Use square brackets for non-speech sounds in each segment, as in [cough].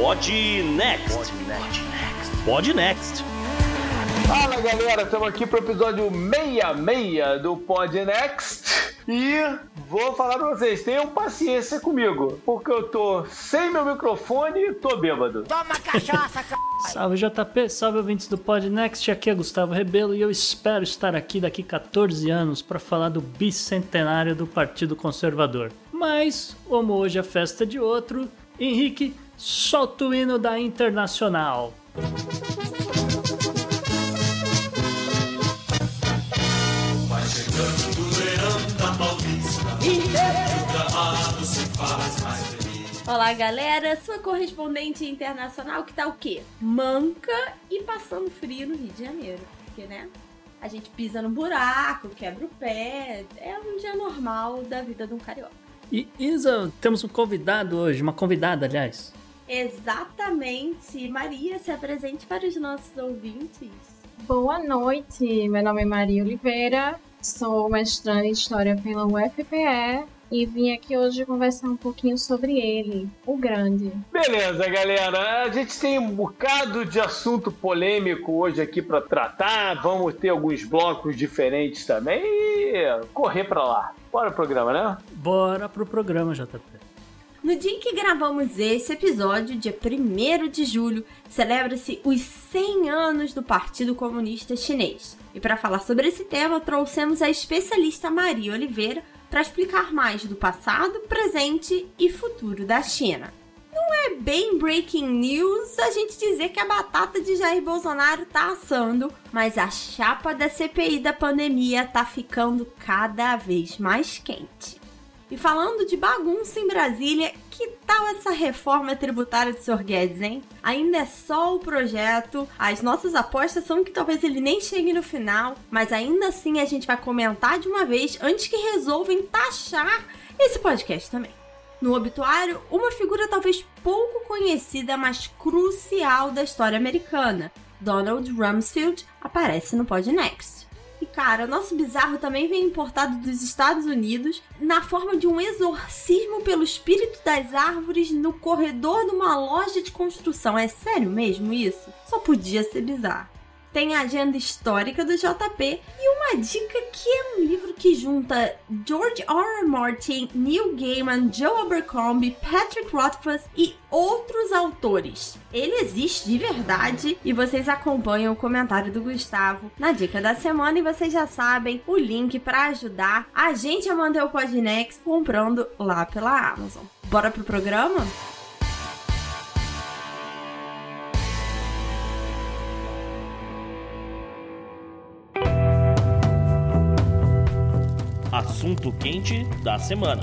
Pod Next. Pod Next. Fala galera, estamos aqui para o episódio 66 do Pod Next. E vou falar pra vocês, tenham paciência comigo, porque eu tô sem meu microfone e tô bêbado. Toma cachaça, c... Salve JP, salve ouvintes do Podnext, aqui é Gustavo Rebelo e eu espero estar aqui daqui 14 anos para falar do bicentenário do Partido Conservador. Mas, como hoje é festa de outro, Henrique, solta o hino da Internacional. Vai chegando o leão da Paulista, o gramado se faz mais feliz. Olá, galera. Sua correspondente internacional que tá o quê? Manca e passando frio no Rio de Janeiro. Porque, né? A gente pisa no buraco, quebra o pé. É um dia normal da vida de um carioca. E Isa, temos um convidado hoje, uma convidada, aliás. Exatamente. Maria, se apresente para os nossos ouvintes. Boa noite, meu nome é Maria Oliveira, sou mestranda em História pela UFPE e vim aqui hoje conversar um pouquinho sobre ele, o Grande. Beleza, galera. A gente tem um bocado de assunto polêmico hoje aqui para tratar. Vamos ter alguns blocos diferentes também e correr para lá. Bora pro programa, né? Bora pro programa, JP. No dia em que gravamos esse episódio, dia 1 de julho, celebra-se os 100 anos do Partido Comunista Chinês. E para falar sobre esse tema, trouxemos a especialista Maria Oliveira para explicar mais do passado, presente e futuro da China. Não é bem breaking news a gente dizer que a batata de Jair Bolsonaro tá assando, mas a chapa da CPI da pandemia tá ficando cada vez mais quente. E falando de bagunça em Brasília, que tal essa reforma tributária do Sr. Guedes, hein? Ainda é só o projeto, as nossas apostas são que talvez ele nem chegue no final, mas ainda assim a gente vai comentar de uma vez antes que resolvam taxar esse podcast também. No obituário, uma figura talvez pouco conhecida, mas crucial da história americana, Donald Rumsfeld, aparece no Podnext. E cara, nosso bizarro também vem importado dos Estados Unidos na forma de um exorcismo pelo espírito das árvores no corredor de uma loja de construção. É sério mesmo isso? Só podia ser bizarro tem a agenda histórica do JP e uma dica que é um livro que junta George R. R. Martin, Neil Gaiman, Joe Abercrombie, Patrick Rothfuss e outros autores. Ele existe de verdade e vocês acompanham o comentário do Gustavo na dica da semana e vocês já sabem o link para ajudar a gente a manter o Podnext comprando lá pela Amazon. Bora pro programa? Assunto quente da semana.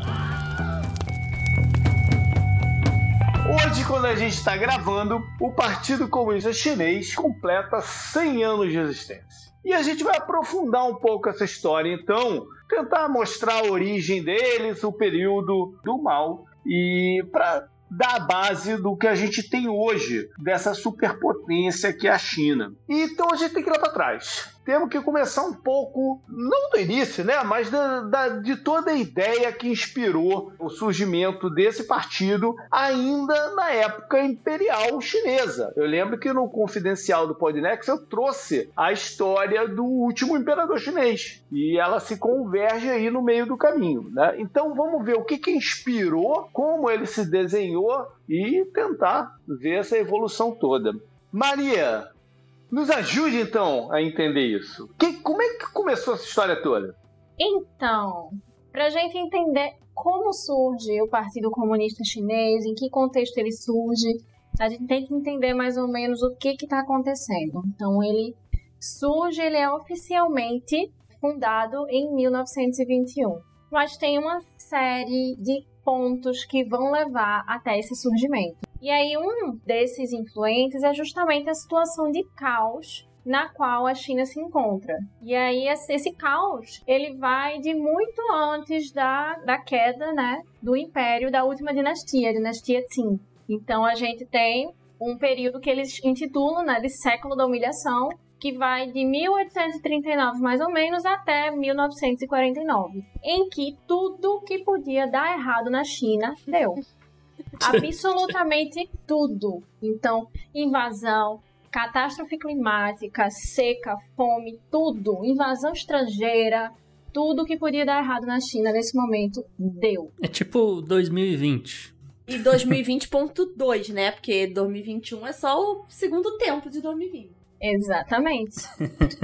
Hoje, quando a gente está gravando, o Partido Comunista Chinês completa 100 anos de existência. E a gente vai aprofundar um pouco essa história, então, tentar mostrar a origem deles, o período do mal e para dar a base do que a gente tem hoje dessa superpotência que é a China. Então a gente tem que ir lá para trás temos que começar um pouco, não do início, né? Mas da, da, de toda a ideia que inspirou o surgimento desse partido ainda na época imperial chinesa. Eu lembro que no confidencial do Podnex eu trouxe a história do último imperador chinês e ela se converge aí no meio do caminho, né? Então vamos ver o que, que inspirou, como ele se desenhou e tentar ver essa evolução toda. Maria, nos ajude então a entender isso. Que, como é que começou essa história toda? Então, para a gente entender como surge o Partido Comunista Chinês, em que contexto ele surge, a gente tem que entender mais ou menos o que está acontecendo. Então, ele surge, ele é oficialmente fundado em 1921, mas tem uma série de pontos que vão levar até esse surgimento. E aí um desses influentes é justamente a situação de caos na qual a China se encontra. E aí esse caos, ele vai de muito antes da, da queda, né, do império da última dinastia, a dinastia Qin. Então a gente tem um período que eles intitulam, né, de século da humilhação, que vai de 1839 mais ou menos até 1949, em que tudo que podia dar errado na China deu. Absolutamente tudo. Então, invasão, catástrofe climática, seca, fome, tudo, invasão estrangeira, tudo que podia dar errado na China nesse momento deu. É tipo 2020. E 2020.2, né? Porque 2021 é só o segundo tempo de 2020. Exatamente.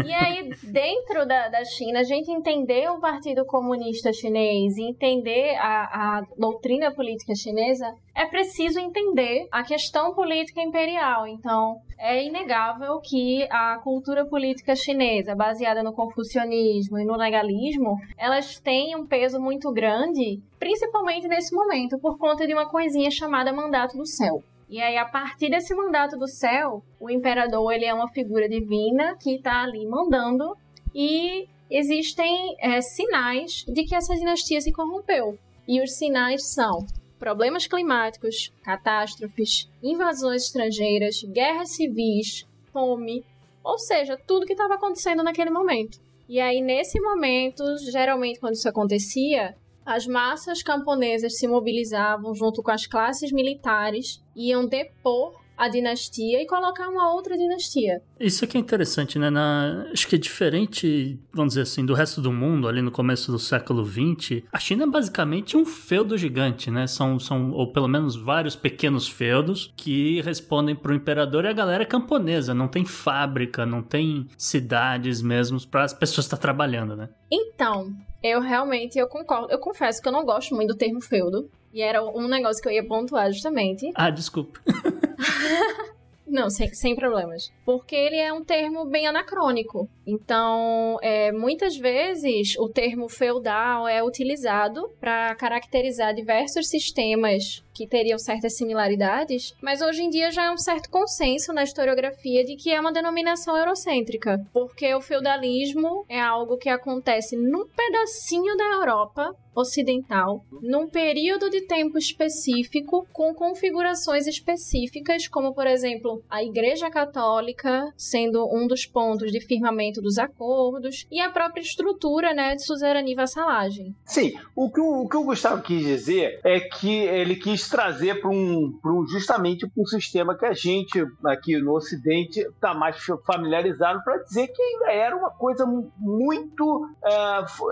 e aí, dentro da, da China, a gente entender o Partido Comunista Chinês e entender a, a doutrina política chinesa, é preciso entender a questão política imperial. Então, é inegável que a cultura política chinesa, baseada no confucionismo e no legalismo, elas têm um peso muito grande, principalmente nesse momento, por conta de uma coisinha chamada mandato do céu. E aí, a partir desse mandato do céu, o imperador ele é uma figura divina que está ali mandando e existem é, sinais de que essa dinastia se corrompeu. E os sinais são problemas climáticos, catástrofes, invasões estrangeiras, guerras civis, fome, ou seja, tudo que estava acontecendo naquele momento. E aí, nesse momento, geralmente quando isso acontecia, as massas camponesas se mobilizavam junto com as classes militares, iam depor a dinastia e colocar uma outra dinastia. Isso aqui é interessante, né? Na, acho que é diferente, vamos dizer assim, do resto do mundo, ali no começo do século XX. A China é basicamente um feudo gigante, né? São, são ou pelo menos vários pequenos feudos que respondem para o imperador e a galera é camponesa. Não tem fábrica, não tem cidades mesmo para as pessoas estar trabalhando, né? Então, eu realmente, eu concordo. Eu confesso que eu não gosto muito do termo feudo. E era um negócio que eu ia pontuar justamente. Ah, desculpa. [laughs] [laughs] Não, sem, sem problemas. Porque ele é um termo bem anacrônico. Então, é, muitas vezes o termo feudal é utilizado para caracterizar diversos sistemas que teriam certas similaridades, mas hoje em dia já é um certo consenso na historiografia de que é uma denominação eurocêntrica, porque o feudalismo é algo que acontece num pedacinho da Europa ocidental, num período de tempo específico, com configurações específicas, como por exemplo a Igreja Católica sendo um dos pontos de firmamento dos acordos e a própria estrutura né, de suzerania e vassalagem. Sim, o que o, o que o Gustavo quis dizer é que ele quis trazer para um, um, justamente para um sistema que a gente aqui no Ocidente está mais familiarizado para dizer que ainda era uma coisa muito uh,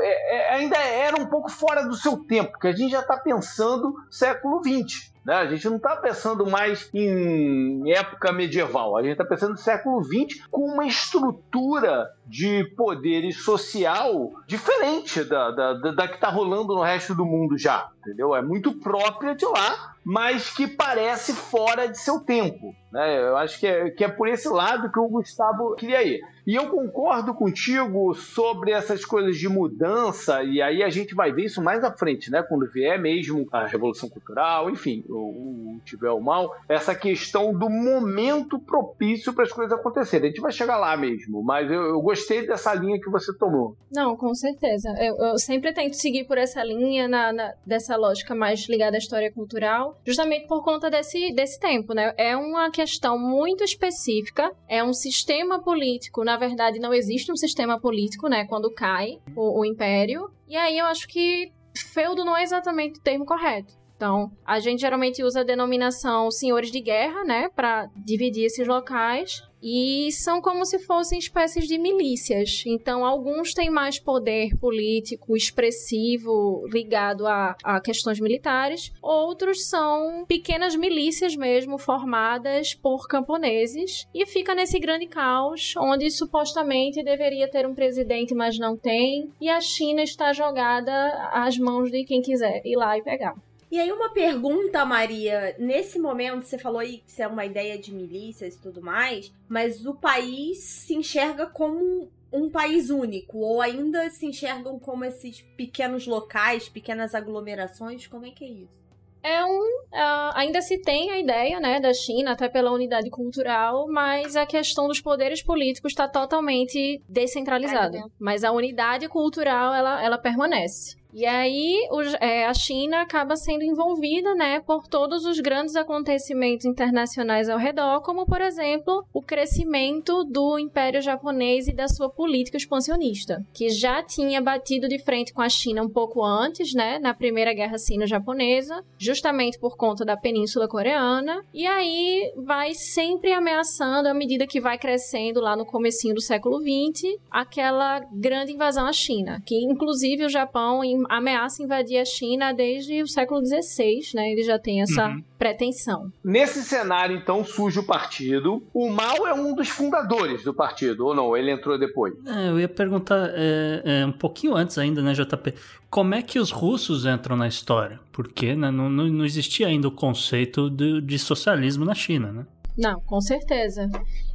ainda era um pouco fora do seu tempo, que a gente já está pensando século XX. Né? A gente não está pensando mais em época medieval, a gente está pensando no século XX com uma estrutura de poder social diferente da, da, da que está rolando no resto do mundo já, entendeu? É muito própria de lá, mas que parece fora de seu tempo. Né? Eu acho que é, que é por esse lado que o Gustavo queria ir. E eu concordo contigo sobre essas coisas de mudança, e aí a gente vai ver isso mais à frente, né? Quando vier mesmo a Revolução Cultural, enfim, o, tiver o mal, essa questão do momento propício para as coisas acontecerem. A gente vai chegar lá mesmo, mas eu, eu gostei dessa linha que você tomou. Não, com certeza. Eu, eu sempre tento seguir por essa linha, na, na, dessa lógica mais ligada à história cultural, justamente por conta desse, desse tempo, né? É uma questão muito específica, é um sistema político, na verdade não existe um sistema político, né? Quando cai o, o império. E aí eu acho que feudo não é exatamente o termo correto. Então, a gente geralmente usa a denominação senhores de guerra, né, para dividir esses locais. E são como se fossem espécies de milícias. Então, alguns têm mais poder político expressivo ligado a, a questões militares, outros são pequenas milícias mesmo, formadas por camponeses, e fica nesse grande caos onde supostamente deveria ter um presidente, mas não tem, e a China está jogada às mãos de quem quiser ir lá e pegar. E aí, uma pergunta, Maria. Nesse momento, você falou aí que isso é uma ideia de milícias e tudo mais, mas o país se enxerga como um país único? Ou ainda se enxergam como esses pequenos locais, pequenas aglomerações? Como é que é isso? É um. Uh, ainda se tem a ideia né, da China, até pela unidade cultural, mas a questão dos poderes políticos está totalmente descentralizada. Mas a unidade cultural ela, ela permanece. E aí é, a China acaba sendo envolvida, né, por todos os grandes acontecimentos internacionais ao redor, como por exemplo o crescimento do Império Japonês e da sua política expansionista, que já tinha batido de frente com a China um pouco antes, né, na Primeira Guerra Sino-Japonesa, justamente por conta da Península Coreana, e aí vai sempre ameaçando à medida que vai crescendo lá no comecinho do século XX, aquela grande invasão à China, que inclusive o Japão ameaça invadir a China desde o século XVI, né? Ele já tem essa uhum. pretensão. Nesse cenário, então, surge o partido. O Mao é um dos fundadores do partido, ou não? Ele entrou depois? É, eu ia perguntar é, é, um pouquinho antes ainda, né, JP? Como é que os russos entram na história? Porque né, não, não existia ainda o conceito de, de socialismo na China, né? Não, com certeza.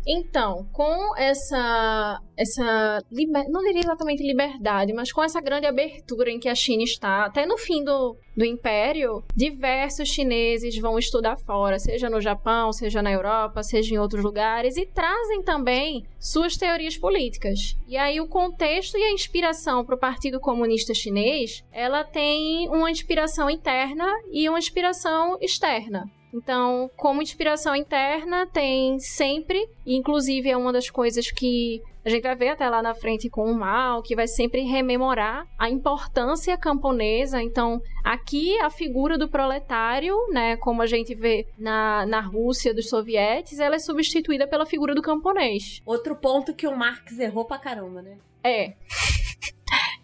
Então, com essa essa liber... não diria exatamente liberdade, mas com essa grande abertura em que a China está, até no fim do, do império, diversos chineses vão estudar fora, seja no Japão, seja na Europa, seja em outros lugares e trazem também suas teorias políticas. E aí o contexto e a inspiração para o Partido Comunista Chinês, ela tem uma inspiração interna e uma inspiração externa. Então, como inspiração interna, tem sempre, inclusive é uma das coisas que a gente vai ver até lá na frente com o Mal, que vai sempre rememorar a importância camponesa. Então, aqui a figura do proletário, né, como a gente vê na, na Rússia dos sovietes, ela é substituída pela figura do camponês. Outro ponto que o Marx errou pra caramba, né? É.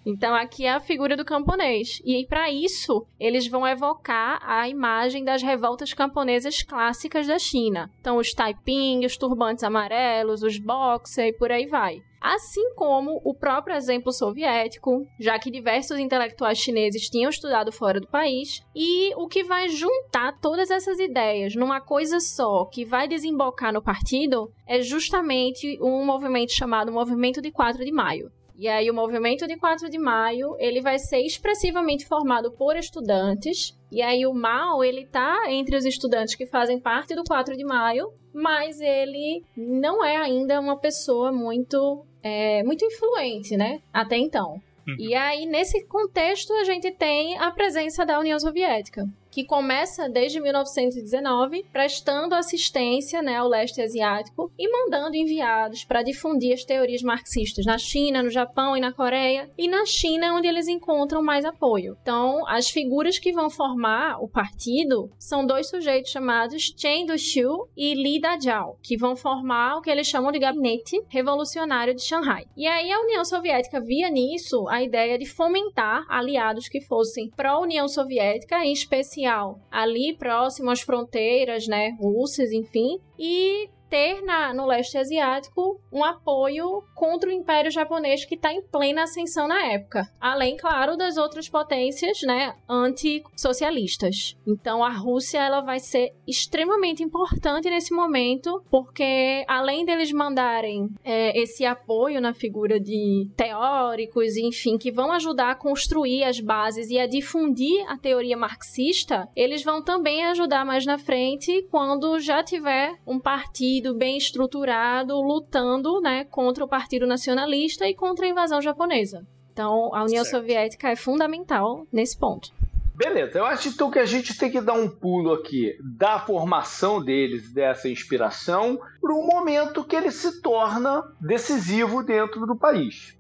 Então aqui é a figura do camponês. E para isso, eles vão evocar a imagem das revoltas camponesas clássicas da China. Então os taiping, os turbantes amarelos, os boxer e por aí vai. Assim como o próprio exemplo soviético, já que diversos intelectuais chineses tinham estudado fora do país, e o que vai juntar todas essas ideias numa coisa só, que vai desembocar no partido, é justamente um movimento chamado Movimento de 4 de Maio. E aí o movimento de 4 de maio, ele vai ser expressivamente formado por estudantes. E aí o Mao, ele tá entre os estudantes que fazem parte do 4 de maio, mas ele não é ainda uma pessoa muito é, muito influente, né? Até então. Uhum. E aí, nesse contexto, a gente tem a presença da União Soviética que começa desde 1919 prestando assistência né, ao leste asiático e mandando enviados para difundir as teorias marxistas na China, no Japão e na Coreia, e na China onde eles encontram mais apoio. Então, as figuras que vão formar o partido são dois sujeitos chamados Chen Duxiu e Li Dajiao, que vão formar o que eles chamam de gabinete revolucionário de Xangai. E aí a União Soviética via nisso a ideia de fomentar aliados que fossem pró-União Soviética, em especial ali próximo às fronteiras, né, russas, enfim, e ter na, no leste asiático um apoio contra o Império Japonês que está em plena ascensão na época. Além, claro, das outras potências, né, antissocialistas. Então a Rússia ela vai ser extremamente importante nesse momento, porque além deles mandarem é, esse apoio na figura de teóricos, enfim, que vão ajudar a construir as bases e a difundir a teoria marxista, eles vão também ajudar mais na frente quando já tiver um partido partido bem estruturado lutando né, contra o Partido Nacionalista e contra a invasão japonesa. Então, a União certo. Soviética é fundamental nesse ponto. Beleza, eu acho então que a gente tem que dar um pulo aqui da formação deles, dessa inspiração, para um momento que ele se torna decisivo dentro do país.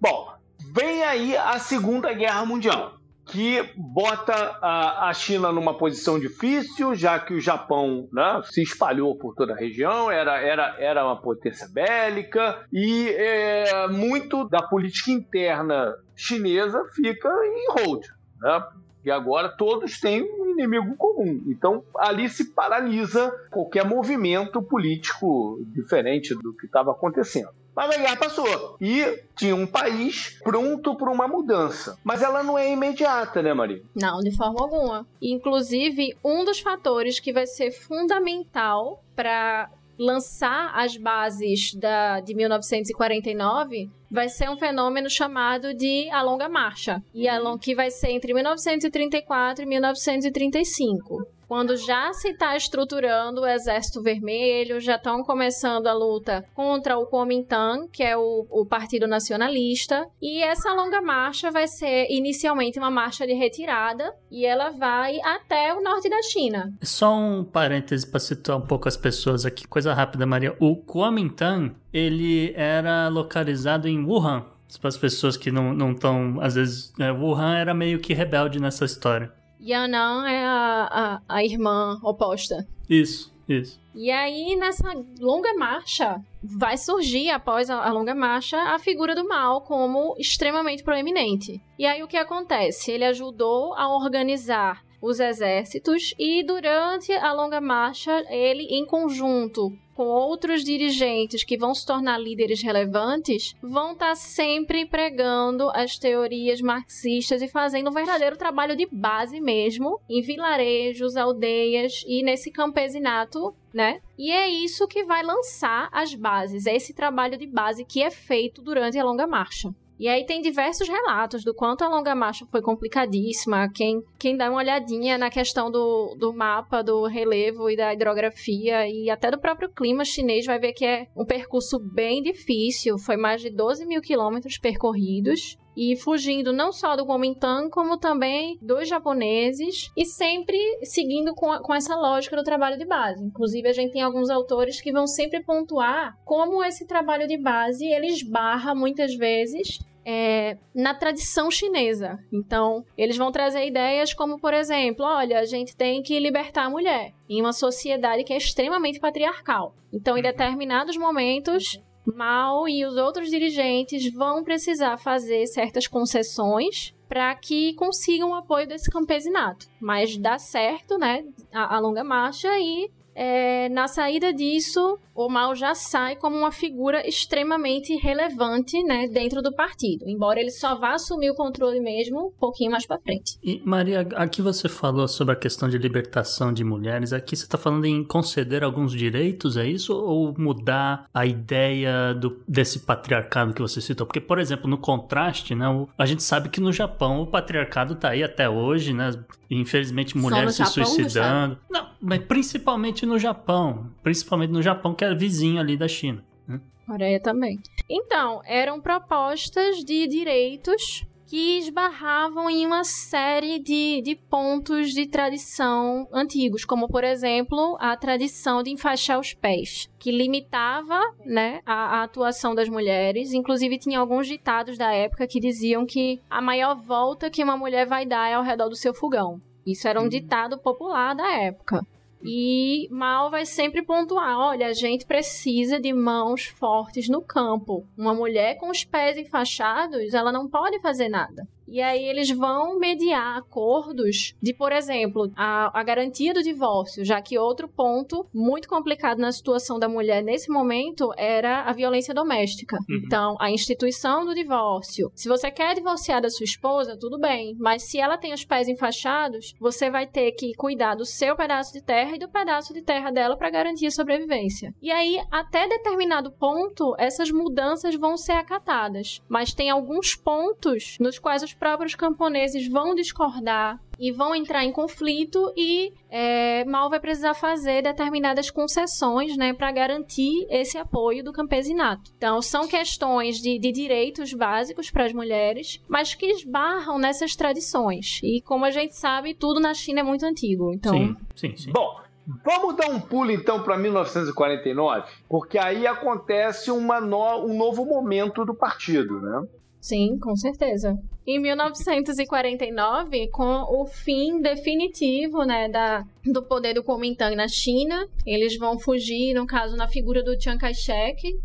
Bom, vem aí a Segunda Guerra Mundial que bota a, China numa posição difícil, já que o Japão né, se espalhou por toda a região, era, era, era uma potência bélica, e é, muito da política interna chinesa fica em hold. Né? E agora todos têm um inimigo comum. Então ali se paralisa qualquer movimento político diferente do que estava acontecendo. Mas a guerra passou. E tinha um país pronto para uma mudança. Mas ela não é imediata, né, Maria? Não, de forma alguma. Inclusive, um dos fatores que vai ser fundamental para lançar as bases da, de 1949 vai ser um fenômeno chamado de a longa marcha, e a long, que vai ser entre 1934 e 1935. Quando já se está estruturando o Exército Vermelho, já estão começando a luta contra o Kuomintang, que é o, o Partido Nacionalista, e essa longa marcha vai ser inicialmente uma marcha de retirada e ela vai até o norte da China. Só um parêntese para situar um pouco as pessoas aqui, coisa rápida, Maria. O Kuomintang, ele era localizado em Wuhan. Para as pessoas que não estão, às vezes, é, Wuhan era meio que rebelde nessa história. Yan'an é a, a, a irmã oposta. Isso, isso. E aí, nessa longa marcha, vai surgir, após a, a, longa marcha, a figura do mal como extremamente proeminente. E aí, o que acontece? Ele ajudou a organizar os exércitos e durante a longa marcha, ele em conjunto com outros dirigentes que vão se tornar líderes relevantes, vão estar tá sempre pregando as teorias marxistas e fazendo um verdadeiro trabalho de base mesmo, em vilarejos, aldeias e nesse campesinato, né? E é isso que vai lançar as bases, é esse trabalho de base que é feito durante a longa marcha. E aí tem diversos relatos do quanto a longa marcha foi complicadíssima. Quem, quem dá uma olhadinha na questão do, do mapa, do relevo e da hidrografia e até do próprio clima chinês vai ver que é um percurso bem difícil. Foi mais de 12 mil quilômetros percorridos e fugindo não só do Kuomintang, como também dos japoneses, e sempre seguindo com, a, com essa lógica do trabalho de base. Inclusive, a gente tem alguns autores que vão sempre pontuar como esse trabalho de base ele esbarra muitas vezes é, na tradição chinesa. Então, eles vão trazer ideias como, por exemplo, olha, a gente tem que libertar a mulher em uma sociedade que é extremamente patriarcal. Então, em determinados momentos, Mal e os outros dirigentes vão precisar fazer certas concessões para que consigam o apoio desse campesinato. Mas dá certo, né? A, a longa marcha e é, na saída disso, o Mal já sai como uma figura extremamente relevante né, dentro do partido, embora ele só vá assumir o controle mesmo um pouquinho mais para frente. E Maria, aqui você falou sobre a questão de libertação de mulheres, aqui você está falando em conceder alguns direitos, é isso? Ou mudar a ideia do, desse patriarcado que você citou? Porque, por exemplo, no contraste, né, a gente sabe que no Japão o patriarcado está aí até hoje, né? Infelizmente, mulheres se Japão, suicidando. Não, mas principalmente no Japão. Principalmente no Japão, que é vizinho ali da China. Né? Coreia também. Então, eram propostas de direitos que esbarravam em uma série de, de pontos de tradição antigos, como por exemplo a tradição de enfaixar os pés, que limitava né, a, a, atuação das mulheres. Inclusive, tinha alguns ditados da época que diziam que a maior volta que uma mulher vai dar é ao redor do seu fogão. Isso era um uhum. ditado popular da época. E Mal vai sempre pontuar: olha, a gente precisa de mãos fortes no campo. Uma mulher com os pés enfaixados, ela não pode fazer nada. E aí eles vão mediar acordos de, por exemplo, a, a garantia do divórcio, já que outro ponto muito complicado na situação da mulher nesse momento era a violência doméstica. Uhum. Então, a instituição do divórcio. Se você quer divorciar da sua esposa, tudo bem, mas se ela tem os pés enfaixados, você vai ter que cuidar do seu pedaço de terra e do pedaço de terra dela para garantir a sobrevivência. E aí, até determinado ponto, essas mudanças vão ser acatadas, mas tem alguns pontos nos quais os próprios camponeses vão discordar e vão entrar em conflito e é, Mal vai precisar fazer determinadas concessões né, para garantir esse apoio do campesinato. Então, são questões de, de direitos básicos para as mulheres, mas que esbarram nessas tradições. E como a gente sabe, tudo na China é muito antigo. Então... Sim, sim, sim. Bom, Vamos dar um pulo então para 1949, porque aí acontece uma no... um novo momento do partido, né? Sim, com certeza. Em 1949, com o fim definitivo né, da, do poder do Kuomintang na China, eles vão fugir, no caso, na figura do Chiang Kai-shek,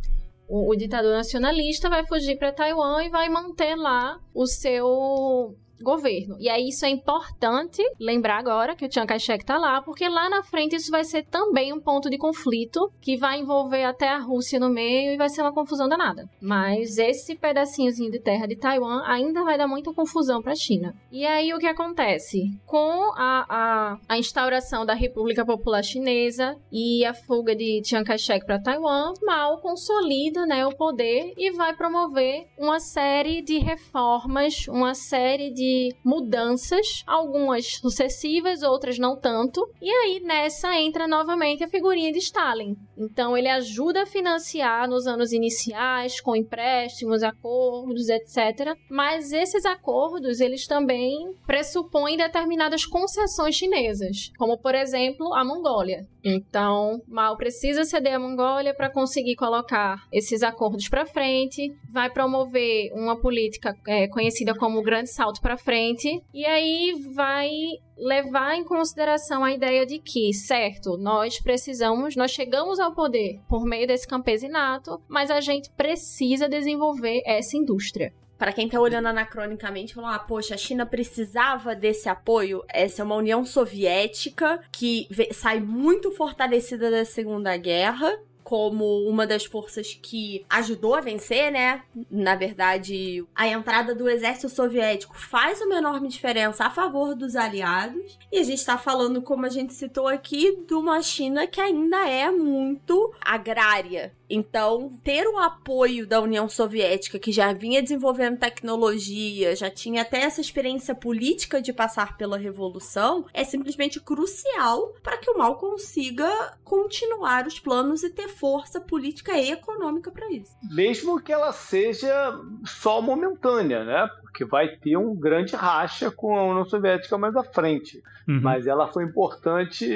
o, o ditador nacionalista vai fugir para Taiwan e vai manter lá o seu governo. E aí isso é importante lembrar agora que o Chiang Kai-shek tá lá, porque lá na frente isso vai ser também um ponto de conflito que vai envolver até a Rússia no meio e vai ser uma confusão danada. Mas esse pedacinhozinho de terra de Taiwan ainda vai dar muita confusão para a China. E aí o que acontece? Com a, a, a instauração da República Popular Chinesa e a fuga de Chiang Kai-shek para Taiwan, Mao consolida né, o poder e vai promover uma série de reformas, uma série de mudanças, algumas sucessivas, outras não tanto. E aí nessa entra novamente a figurinha de Stalin. Então ele ajuda a financiar nos anos iniciais com empréstimos, acordos, etc. Mas esses acordos, eles também pressupõem determinadas concessões chinesas, como por exemplo a Mongólia. Então, Mao precisa ceder a Mongólia para conseguir colocar esses acordos para frente, vai promover uma política é, conhecida como o Grande Salto para frente, e aí vai levar em consideração a ideia de que, certo, nós precisamos, nós chegamos ao poder por meio desse campesinato, mas a gente precisa desenvolver essa indústria. Para quem tá olhando anacronicamente, falou: ah, poxa, a China precisava desse apoio. Essa é uma União Soviética que sai muito fortalecida da Segunda Guerra como uma das forças que ajudou a vencer, né? Na verdade, a entrada do exército soviético faz uma enorme diferença a favor dos aliados. E a gente tá falando, como a gente citou aqui, de uma China que ainda é muito agrária. Então, ter o apoio da União Soviética, que já vinha desenvolvendo tecnologia, já tinha até essa experiência política de passar pela revolução, é simplesmente crucial para que o mal consiga continuar os planos e ter força política e econômica para isso. Mesmo que ela seja só momentânea, né? Porque vai ter um grande racha com a União Soviética mais à frente. Uhum. Mas ela foi importante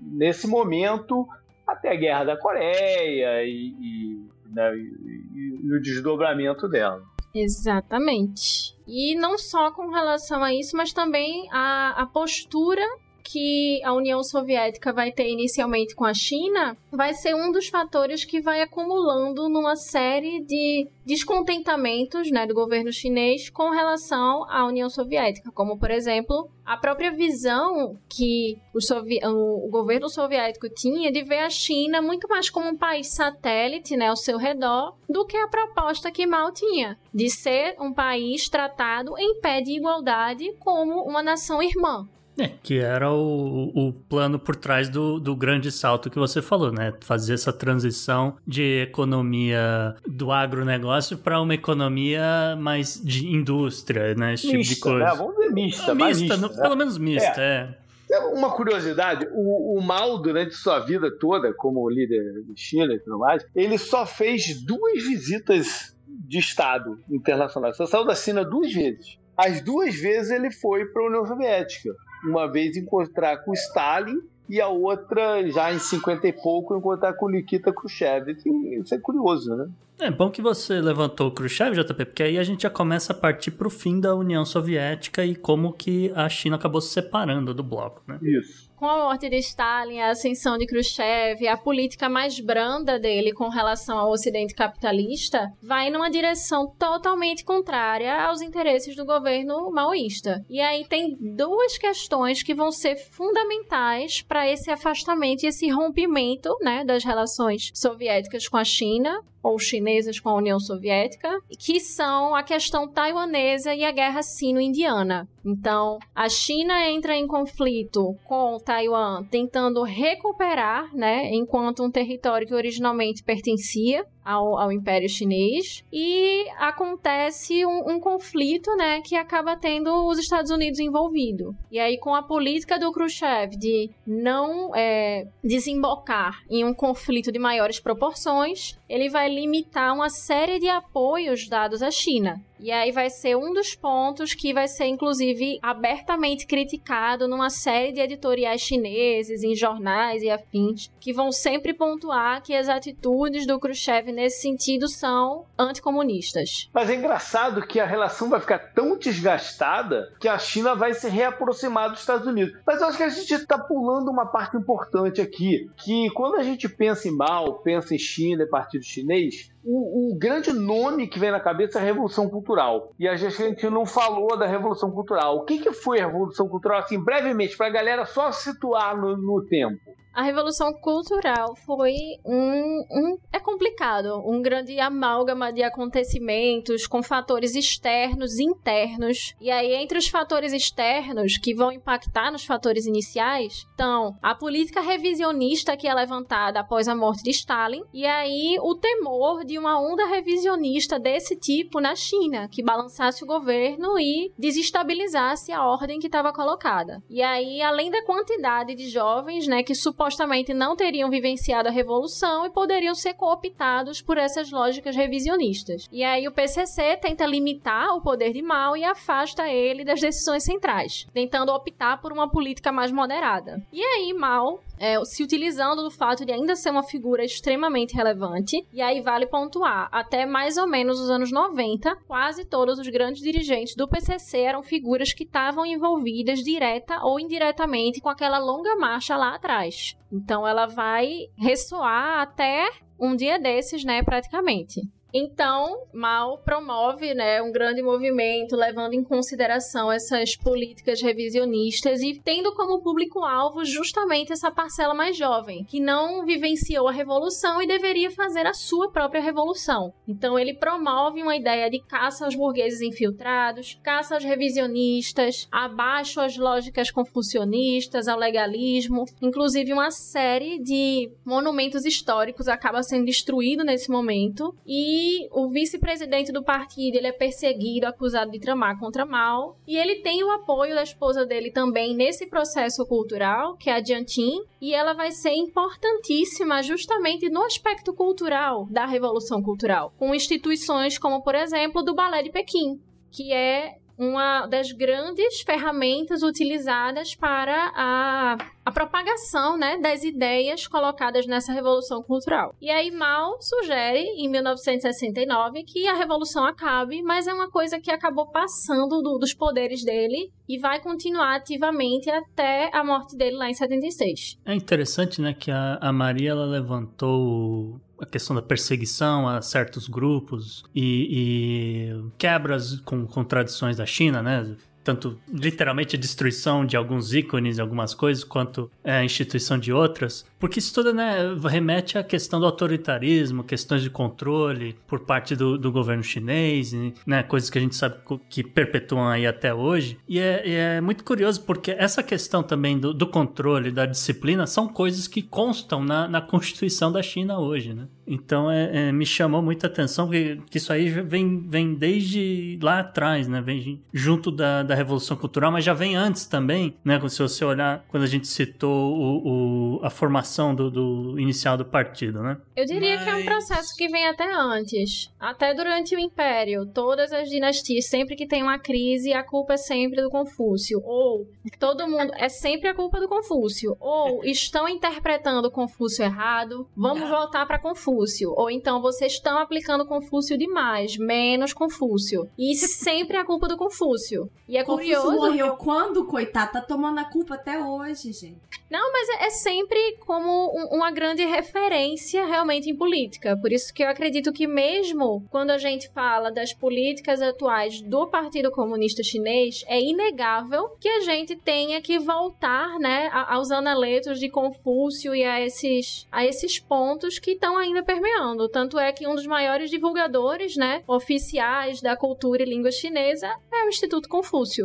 nesse momento até a Guerra da Coreia e, e, né, e, e o desdobramento dela. Exatamente. E não só com relação a isso, mas também a, a postura que a União Soviética vai ter inicialmente com a China vai ser um dos fatores que vai acumulando numa série de descontentamentos né, do governo chinês com relação à União Soviética, como por exemplo a própria visão que o, sovi o, governo soviético tinha de ver a China muito mais como um país satélite né, ao seu redor do que a proposta que Mao tinha de ser um país tratado em pé de igualdade como uma nação irmã. É, que era o, o plano por trás do, do grande salto que você falou, né? Fazer essa transição de economia do agronegócio para uma economia mais de indústria, né? Esse mista, tipo de coisa. Né? Vamos ver mista, é, mista, mista né? pelo menos mista, é. é. Uma curiosidade, o, o Mao, durante sua vida toda, como líder de China e tudo mais, ele só fez duas visitas de Estado internacional. Só saiu da China duas vezes. As duas vezes ele foi para a União Soviética uma vez encontrar com Stalin e a outra, já em 50 e pouco, encontrar com Nikita Khrushchev. Isso é curioso, né? É bom que você levantou o Khrushchev, JP, porque aí a gente já começa a partir para o fim da União Soviética e como que a China acabou se separando do bloco, né? Isso com a morte de Stalin, a ascensão de Khrushchev, a política mais branda dele com relação ao Ocidente capitalista, vai numa direção totalmente contrária aos interesses do governo maoísta. E aí tem duas questões que vão ser fundamentais para esse afastamento e esse rompimento né, das relações soviéticas com a China ou chinesas com a União Soviética, que são a questão taiwanesa e a guerra sino-indiana. Então, a China entra em conflito com Taiwan, tentando recuperar, né, enquanto um território que originalmente pertencia ao, ao Império Chinês e acontece um, um, conflito, né, que acaba tendo os Estados Unidos envolvido. E aí, com a política do Khrushchev de não é, desembocar em um conflito de maiores proporções, ele vai limitar uma série de apoios dados à China. E aí vai ser um dos pontos que vai ser, inclusive, abertamente criticado numa série de editoriais chineses, em jornais e afins, que vão sempre pontuar que as atitudes do Khrushchev nesse sentido são anticomunistas. Mas é engraçado que a relação vai ficar tão desgastada que a China vai se reaproximar dos Estados Unidos. Mas eu acho que a gente está pulando uma parte importante aqui, que quando a gente pensa em Mao, pensa em China e Partido Chinês, o, o, grande nome que vem na cabeça é a Revolução Cultural. E a gente não falou da Revolução Cultural. O que, que foi a Revolução Cultural? Assim, brevemente, para a galera só situar no, no tempo. A Revolução Cultural foi um, um, É complicado. Um grande amálgama de acontecimentos com fatores externos e internos. E aí, entre os fatores externos que vão impactar nos fatores iniciais, estão a política revisionista que é levantada após a morte de Stalin, e aí o temor de uma onda revisionista desse tipo na China, que balançasse o governo e desestabilizasse a ordem que estava colocada. E aí, além da quantidade de jovens, né, que supostamente não teriam vivenciado a revolução e poderiam ser cooptados por essas lógicas revisionistas. E aí o PCC tenta limitar o poder de Mao e afasta ele das decisões centrais, tentando optar por uma política mais moderada. E aí Mao é, se utilizando do fato de ainda ser uma figura extremamente relevante. E aí vale pontuar, até mais ou menos os anos 90, quase todos os grandes dirigentes do PCC eram figuras que estavam envolvidas direta ou indiretamente com aquela longa marcha lá atrás. Então ela vai ressoar até um dia desses, né, praticamente. Então, Mao promove né, um grande movimento, levando em consideração essas políticas revisionistas e tendo como público-alvo justamente essa parcela mais jovem, que não vivenciou a revolução e deveria fazer a sua própria revolução. Então, ele promove uma ideia de caça aos burgueses infiltrados, caça aos revisionistas, abaixo as lógicas confucionistas, ao legalismo. Inclusive, uma série de monumentos históricos acaba sendo destruído nesse momento e o vice-presidente do partido ele é perseguido, acusado de tramar contra Mao. E ele tem o apoio da esposa dele também nesse processo cultural, que é a Jianqing. E ela vai ser importantíssima justamente no aspecto cultural da Revolução Cultural, com instituições como, por exemplo, do Balé de Pequim, que é uma das grandes ferramentas utilizadas para a, a propagação né, das ideias colocadas nessa revolução cultural. E aí Mao sugere, em 1969, que a revolução acabe, mas é uma coisa que acabou passando do, dos poderes dele e vai continuar ativamente até a morte dele lá em 76. É interessante, né, que a, a Maria ela levantou a questão da perseguição a certos grupos e, e quebras com, com tradições da China, né? Tanto literalmente a destruição de alguns ícones, algumas coisas, quanto é, a instituição de outras, porque isso tudo né, remete à questão do autoritarismo, questões de controle por parte do, do governo chinês, né, coisas que a gente sabe que perpetuam aí até hoje. E é, é muito curioso porque essa questão também do, do, controle, da disciplina, são coisas que constam na, na Constituição da China hoje, né? Então é, é, me chamou muita atenção que, que isso aí vem, vem desde lá atrás, né? Vem junto da, da Revolução Cultural, mas já vem antes também, né? Se você olhar, quando a gente citou o, o a formação do, do, inicial do partido, né? Eu diria mas... que é um processo que vem até antes. Até durante o Império, todas as dinastias, sempre que tem uma crise, a culpa é sempre do Confúcio. Ou todo mundo, é sempre a culpa do Confúcio. Ou estão interpretando o Confúcio errado, vamos voltar para Confúcio. Ou então vocês estão aplicando Confúcio demais, menos Confúcio. E [laughs] sempre é a culpa do Confúcio. E é Confúcio curioso. morreu quando, coitado? Tá tomando a culpa até hoje, gente. Não, mas é, é sempre como um, uma grande referência realmente em política. Por isso que eu acredito que mesmo quando a gente fala das políticas atuais do Partido Comunista Chinês, é inegável que a gente tenha que voltar, né, aos analetos de Confúcio e a esses, a esses pontos que estão ainda permeando. Tanto é que um dos maiores divulgadores, né, oficiais da cultura e língua chinesa é o Instituto Confúcio.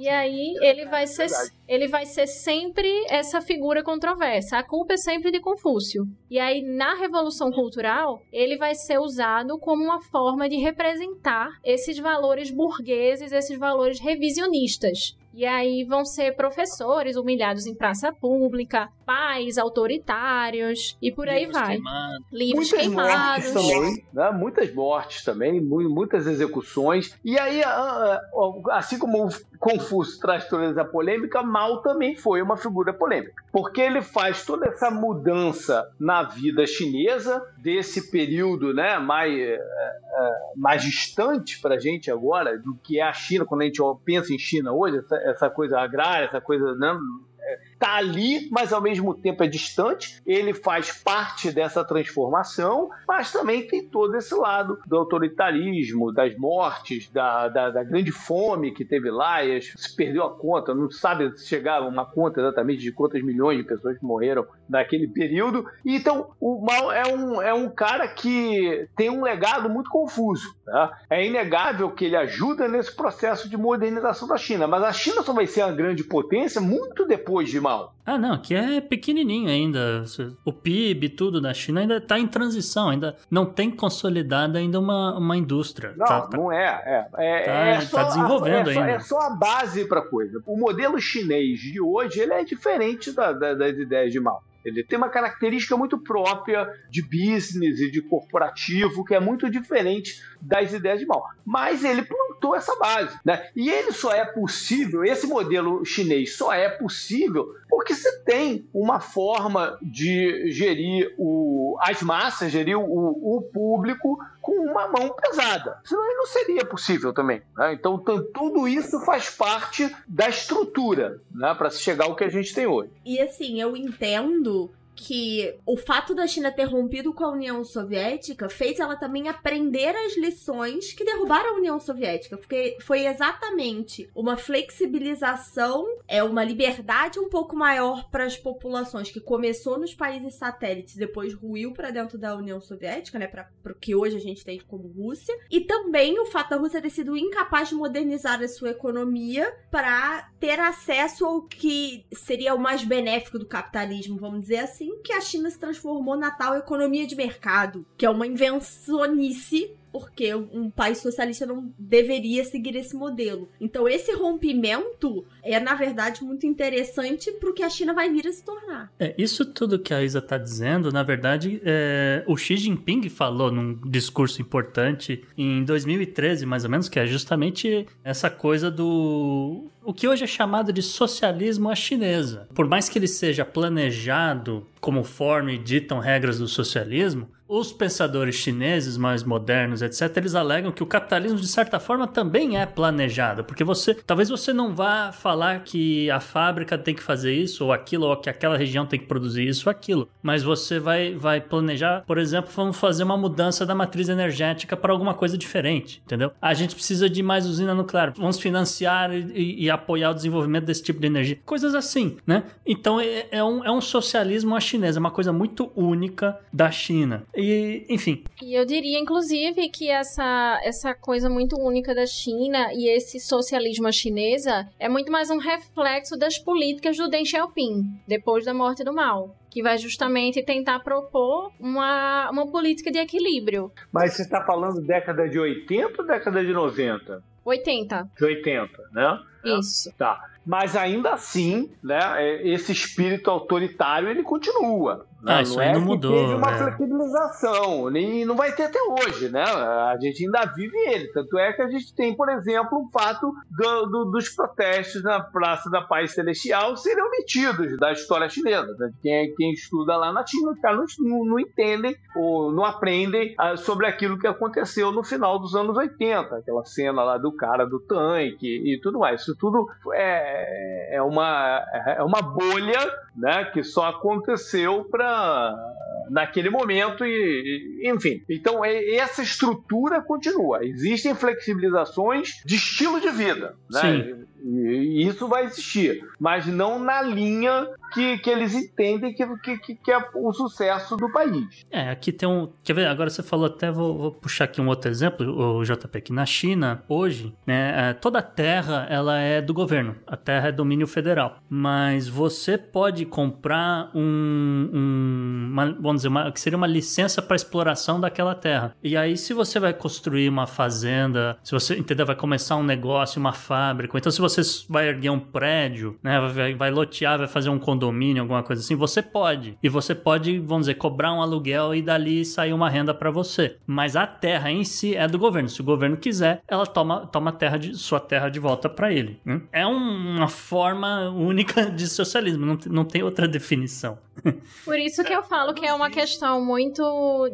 E aí ele vai ser ele vai ser sempre essa figura controversa. A culpa é sempre de Confúcio. E aí na Revolução Cultural, ele vai ser usado como uma forma de representar esses valores burgueses, esses valores revisionistas. E aí vão ser professores humilhados em praça pública, pais autoritários e por aí vai. Queimados. Livros muitas queimados. Mortes também, né? Muitas mortes também, muitas execuções. E aí, assim como o Confúcio traz toda essa polêmica, Mao também foi uma figura polêmica. Porque ele faz toda essa mudança na vida chinesa, desse período né, mais, é, é, mais distante para a gente agora, do que é a China, quando a gente pensa em China hoje, essa, essa coisa agrária, essa coisa né, está ali, mas ao mesmo tempo é distante. Ele faz parte dessa transformação, mas também tem todo esse lado do autoritarismo, das mortes, da, da, da grande fome que teve lá, e se perdeu a conta, não sabe chegar uma conta exatamente de quantas milhões de pessoas morreram naquele período. Então, o Mao é um, é um cara que tem um legado muito confuso. Tá? É inegável que ele ajuda nesse processo de modernização da China, mas a China só vai ser uma grande potência muito depois de Mao. Ah, não, que é pequenininho ainda. O PIB, tudo da China ainda está em transição, ainda não tem consolidada ainda uma, uma indústria. Não, tá, tá, não é. É, é, tá, é só, tá desenvolvendo é só, ainda. É só a base para coisa. O modelo chinês de hoje ele é diferente da, da, das ideias de Mao. Ele tem uma característica muito própria de business e de corporativo, que é muito diferente das ideias de Mao. Mas ele plantou essa base. Né? E ele só é possível, esse modelo chinês só é possível porque você tem uma forma de gerir o, as massas, gerir o, o público com uma mão pesada. Senão ele não seria possível também. Né? Então, tudo isso faz parte da estrutura né, para se chegar ao que a gente tem hoje. E assim, eu entendo que o fato da China ter rompido com a União Soviética fez ela também aprender as lições que derrubaram a União Soviética, porque foi exatamente uma flexibilização, é uma liberdade um pouco maior para as populações que começou nos países satélites, depois ruiu para dentro da União Soviética, né, para o que hoje a gente tem como Rússia, e também o fato da Rússia ter sido incapaz de modernizar a sua economia para ter acesso ao que seria o mais benéfico do capitalismo, vamos dizer assim, que a China se transformou na tal economia de mercado, que é uma invencionice porque um país socialista não deveria seguir esse modelo. Então, esse rompimento é, na verdade, muito interessante para o que a China vai vir a se tornar. É, isso tudo que a Isa está dizendo, na verdade, é, o Xi Jinping falou num discurso importante em 2013, mais ou menos, que é justamente essa coisa do. O que hoje é chamado de socialismo à chinesa. Por mais que ele seja planejado conforme ditam regras do socialismo, os pensadores chineses mais modernos, etc., eles alegam que o capitalismo, de certa forma, também é planejado. Porque você, talvez você não vá falar que a fábrica tem que fazer isso ou aquilo, ou que aquela região tem que produzir isso ou aquilo. Mas você vai, vai planejar, por exemplo, vamos fazer uma mudança da matriz energética para alguma coisa diferente, entendeu? A gente precisa de mais usina nuclear, vamos financiar e, e apoiar o desenvolvimento desse tipo de energia. Coisas assim, né? Então é, é um, é um socialismo à chinesa, é uma coisa muito única da China. E, enfim. E eu diria, inclusive, que essa, essa coisa muito única da China e esse socialismo chinesa é muito mais um reflexo das políticas do Deng Xiaoping, depois da morte do Mao. Que vai justamente tentar propor uma, uma política de equilíbrio. Mas você está falando década de 80 ou década de 90? 80. De 80, né? Isso. Tá. Mas ainda assim, né, esse espírito autoritário ele continua. Né? Ah, isso não aí é não mudou, teve uma é. flexibilização, nem não vai ter até hoje, né? A gente ainda vive ele. Tanto é que a gente tem, por exemplo, o fato do- do- dos protestos na Praça da Paz Celestial serem omitidos da história chinesa. né? Quem, quem estuda lá na China, os caras não, não entendem ou não aprendem ah, sobre aquilo que aconteceu no final dos anos 80, aquela cena lá do cara do tanque e tudo mais. Isso tudo é, é, uma, é uma bolha né, que só aconteceu para naquele momento e, enfim. Então é- essa estrutura continua. Existem flexibilizações de estilo de vida, né? Sim. E, e isso vai existir, mas não na linha que, que eles entendem que, que, que- é o sucesso do país. É, aqui tem um. Quer ver? Agora você falou até, vou, vou puxar aqui um outro exemplo, o JP, que na China, hoje, né, é, toda a terra ela é do governo. A terra é domínio federal. Mas você pode comprar um. um- uma, vamos dizer, uma, que seria uma licença para exploração daquela terra. E aí, se você vai construir uma fazenda, se você entendeu, vai começar um negócio, uma fábrica, então se você vai erguer um prédio, né, vai, vai lotear, vai fazer um condomínio, alguma coisa assim, você pode. E você pode, vamos dizer, cobrar um aluguel e dali sair uma renda para você. Mas a terra em si é do governo. Se o governo quiser, ela toma, toma terra de, sua terra de volta para ele. né? É um- uma forma única [laughs] de socialismo, não, não tem outra definição. [laughs] Por isso que eu falo que é uma questão muito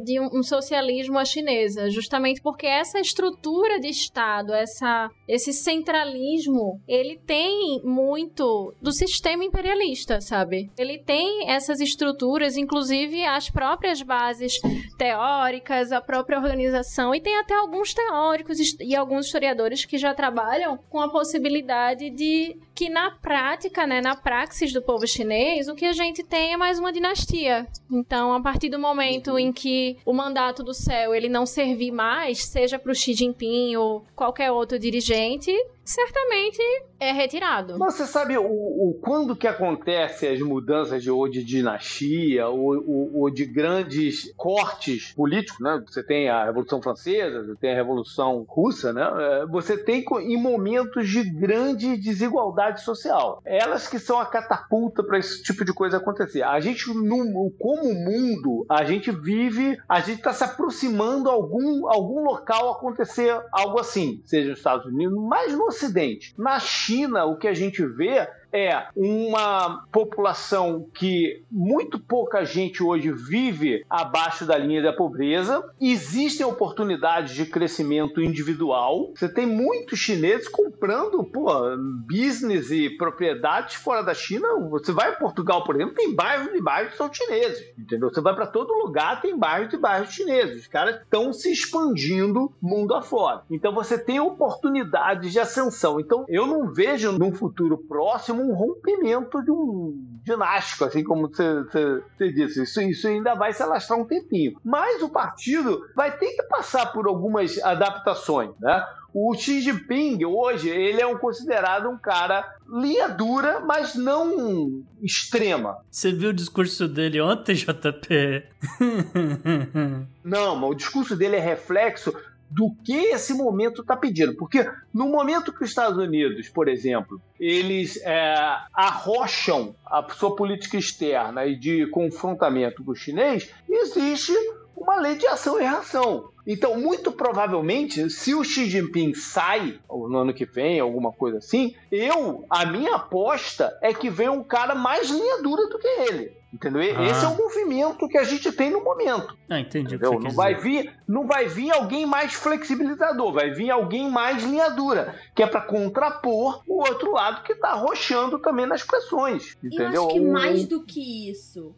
de um um socialismo à chinesa, justamente porque essa estrutura de Estado, essa, esse centralismo ele tem muito do sistema imperialista, sabe? Ele tem essas estruturas, inclusive as próprias bases teóricas, a própria organização, e tem até alguns teóricos e alguns historiadores que já trabalham com a possibilidade de que na prática, né, na praxis do povo chinês, o que a gente tem é mais uma dinastia. Então, a partir do momento em que o mandato do céu ele não servir mais, seja para o Xi Jinping ou qualquer outro dirigente, certamente é retirado. Mas você sabe o, o quando que acontece as mudanças de, ou de dinastia ou, ou, ou, de grandes cortes políticos, né? Você tem a Revolução Francesa, você tem a Revolução Russa, né? É, você tem em momentos de grande desigualdade social. Elas que são a catapulta para esse tipo de coisa acontecer. A gente, no, como mundo, a gente vive, a gente está se aproximando a algum, algum local acontecer algo assim, seja nos Estados Unidos, mas no Ocidente. Na China, o que a gente vê é uma população que muito pouca gente hoje vive abaixo da linha da pobreza. Existem oportunidades de crescimento individual. Você tem muitos chineses comprando pô, business e propriedades fora da China. Você vai em Portugal, por exemplo, tem bairros e bairros que são chineses. Entendeu? Você vai para todo lugar, tem bairros e bairros chineses. Os caras estão se expandindo mundo afora. Então você tem oportunidades de ascensão. Então eu não vejo num futuro próximo um rompimento de um dinástico, assim como você, disse. Isso, isso ainda vai se alastrar um tempinho. Mas o partido vai ter que passar por algumas adaptações, né? O Xi Jinping, hoje, ele é um, considerado um cara linha dura, mas não extrema. Você viu o discurso dele ontem, JP? [laughs] não, mas o discurso dele é reflexo do que esse momento está pedindo. Porque no momento que os Estados Unidos, por exemplo, eles é, arrocham a sua política externa e de confrontamento com o chinês, existe uma lei de ação e reação. Então, muito provavelmente, se o Xi Jinping sai no ano que vem, alguma coisa assim, eu, a minha aposta é que vem um cara mais linha dura do que ele. Entendeu? Ah. Esse é o movimento que a gente tem no momento. Ah, entendi. Não vai, vir, não vai vir alguém mais flexibilizador, vai vir alguém mais linha dura, que é para contrapor o outro lado que está arrochando também nas pressões. Entendeu? Eu acho que mais do que isso,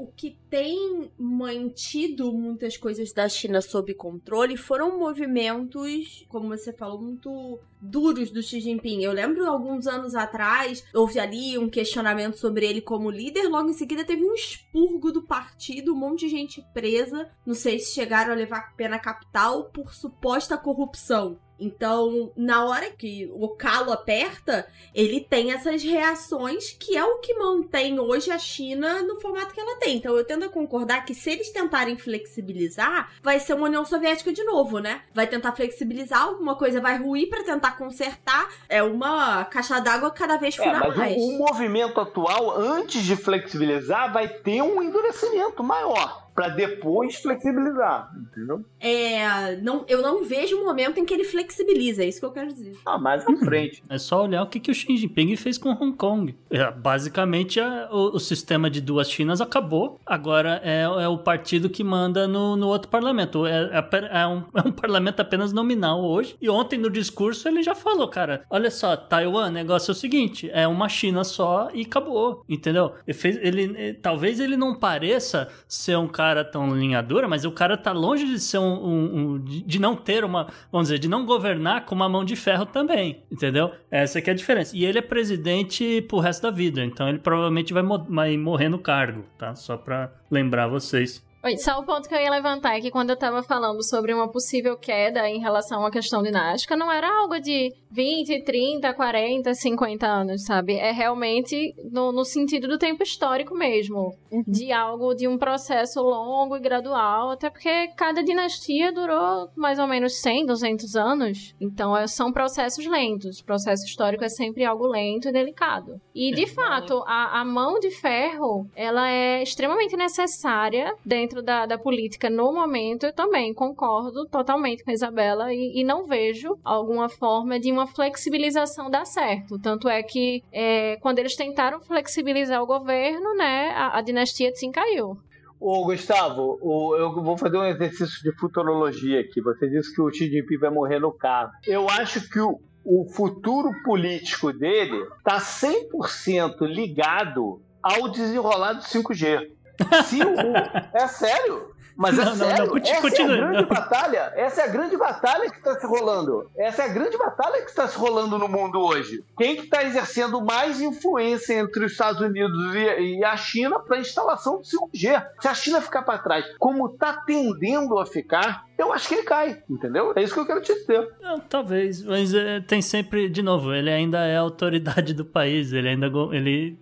o que tem mantido muitas coisas da China sob controle foram movimentos, como você falou, muito duros do Xi Jinping. Eu lembro alguns anos atrás, houve ali um questionamento sobre ele como líder, logo em seguida teve um expurgo do partido, um monte de gente presa. Não sei se chegaram a levar pena capital por suposta corrupção. Então, na hora que o calo aperta, ele tem essas reações que é o que mantém hoje a China no formato que ela tem. Então, eu tendo a concordar que se eles tentarem flexibilizar, vai ser uma União Soviética de novo, né? Vai tentar flexibilizar, alguma coisa vai ruir para tentar consertar. É uma caixa d'água cada vez fura é, mas mais. O, o movimento atual, antes de flexibilizar, vai ter um endurecimento maior para depois flexibilizar, entendeu? É, não, eu não vejo o momento em que ele flexibiliza, é isso que eu quero dizer. Ah, mais à frente. É só olhar o que, que o Xi Jinping fez com Hong Kong. É, basicamente, a, o, o, sistema de duas Chinas acabou. Agora é, é o partido que manda no, no outro parlamento. É, é, é um, [laughs] é um parlamento apenas nominal hoje. E ontem, no discurso, ele já falou, cara, olha só, Taiwan, negócio é o seguinte, é uma China só e acabou, entendeu? Ele fez, ele, ele talvez ele não pareça ser um cara cara tão linha dura, mas o cara tá longe de ser um, um, um, de não ter uma, vamos dizer, de não governar com uma mão de ferro também, entendeu? Essa que é a diferença. E ele é presidente pro resto da vida, então ele provavelmente vai, vai morrer no cargo, tá? Só para lembrar vocês. Só o ponto que eu ia levantar é que quando eu tava falando sobre uma possível queda em relação à questão dinástica, não era algo de 20, 30, 40, 50 anos, sabe? É realmente no, no sentido do tempo histórico mesmo. Uhum. De algo, de um processo longo e gradual, até porque cada dinastia durou mais ou menos 100, 200 anos. Então é, são processos lentos. O processo histórico é sempre algo lento e delicado. E de fato, a, a mão de ferro, ela é extremamente necessária dentro dentro da, da política no momento, eu também concordo totalmente com a Isabela e, e não vejo alguma forma de uma flexibilização dar certo. Tanto é que é, quando eles tentaram flexibilizar o governo, né, a, a dinastia Tsin caiu. Ô, Gustavo, o, eu vou fazer um exercício de futurologia aqui. Você disse que o Xi Jinping vai morrer no carro. Eu acho que o, o futuro político dele está 100% ligado ao desenrolar do 5G. Se o, é sério. Mas é Não, sério, não, continue, essa é a continue, grande não. batalha. Essa é a grande batalha que está se rolando. Essa é a grande batalha que está se rolando no mundo hoje. Quem que está exercendo mais influência entre os Estados Unidos e, a China para a instalação do 5G? Se a China ficar para trás, como está tendendo a ficar, eu acho que ele cai, entendeu? É isso que eu quero te dizer. Não, talvez, mas é, tem sempre, de novo, ele ainda é a autoridade do país, ele ainda, ele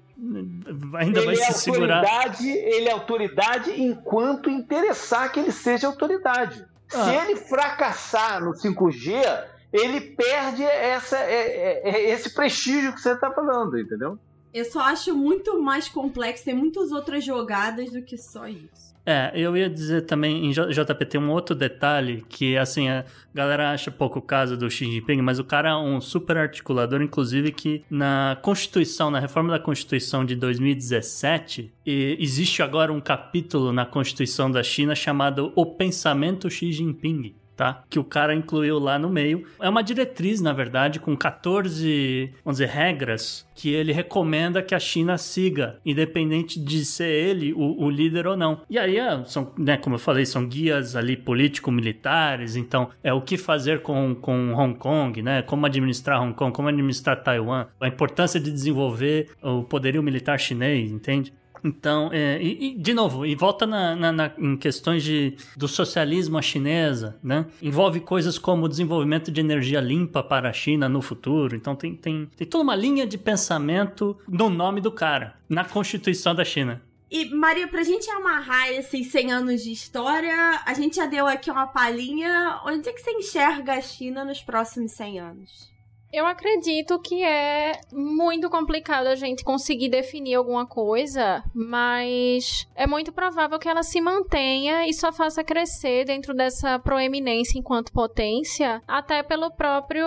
ainda vai ele é se segurar. autoridade, ele é autoridade enquanto interessar que ele seja autoridade. Se Ah. ele fracassar no 5G, ele perde essa, é- é- é esse prestígio que você está falando, entendeu? Eu só acho muito mais complexo, tem muitas outras jogadas do que só isso. É, eu ia dizer também, em JP tem um outro detalhe que, assim, a galera acha pouco caso do Xi Jinping, mas o cara é um super articulador, inclusive que na Constituição, na reforma da Constituição de 2017, e existe agora um capítulo na Constituição da China chamado O Pensamento Xi Jinping. Tá? Que o cara incluiu lá no meio. É uma diretriz, na verdade, com 14, vamos dizer, regras que ele recomenda que a China siga, independente de ser ele o, o líder ou não. E aí, é, são, né, como eu falei, são guias ali político-militares, então é o que fazer com, com Hong Kong, né? Como administrar Hong Kong, como administrar Taiwan, a importância de desenvolver o poderio militar chinês, entende? Então, é, e, e, de novo, e volta na, na- na- em questões de, do socialismo à chinesa, né? Envolve coisas como o desenvolvimento de energia limpa para a China no futuro. Então, tem, tem, tem toda uma linha de pensamento no nome do cara, na Constituição da China. E, Maria, pra gente amarrar esses 100 anos de história, a gente já deu aqui uma palhinha. Onde é que você enxerga a China nos próximos 100 anos? Eu acredito que é muito complicado a gente conseguir definir alguma coisa, mas é muito provável que ela se mantenha e só faça crescer dentro dessa proeminência enquanto potência, até pelo próprio,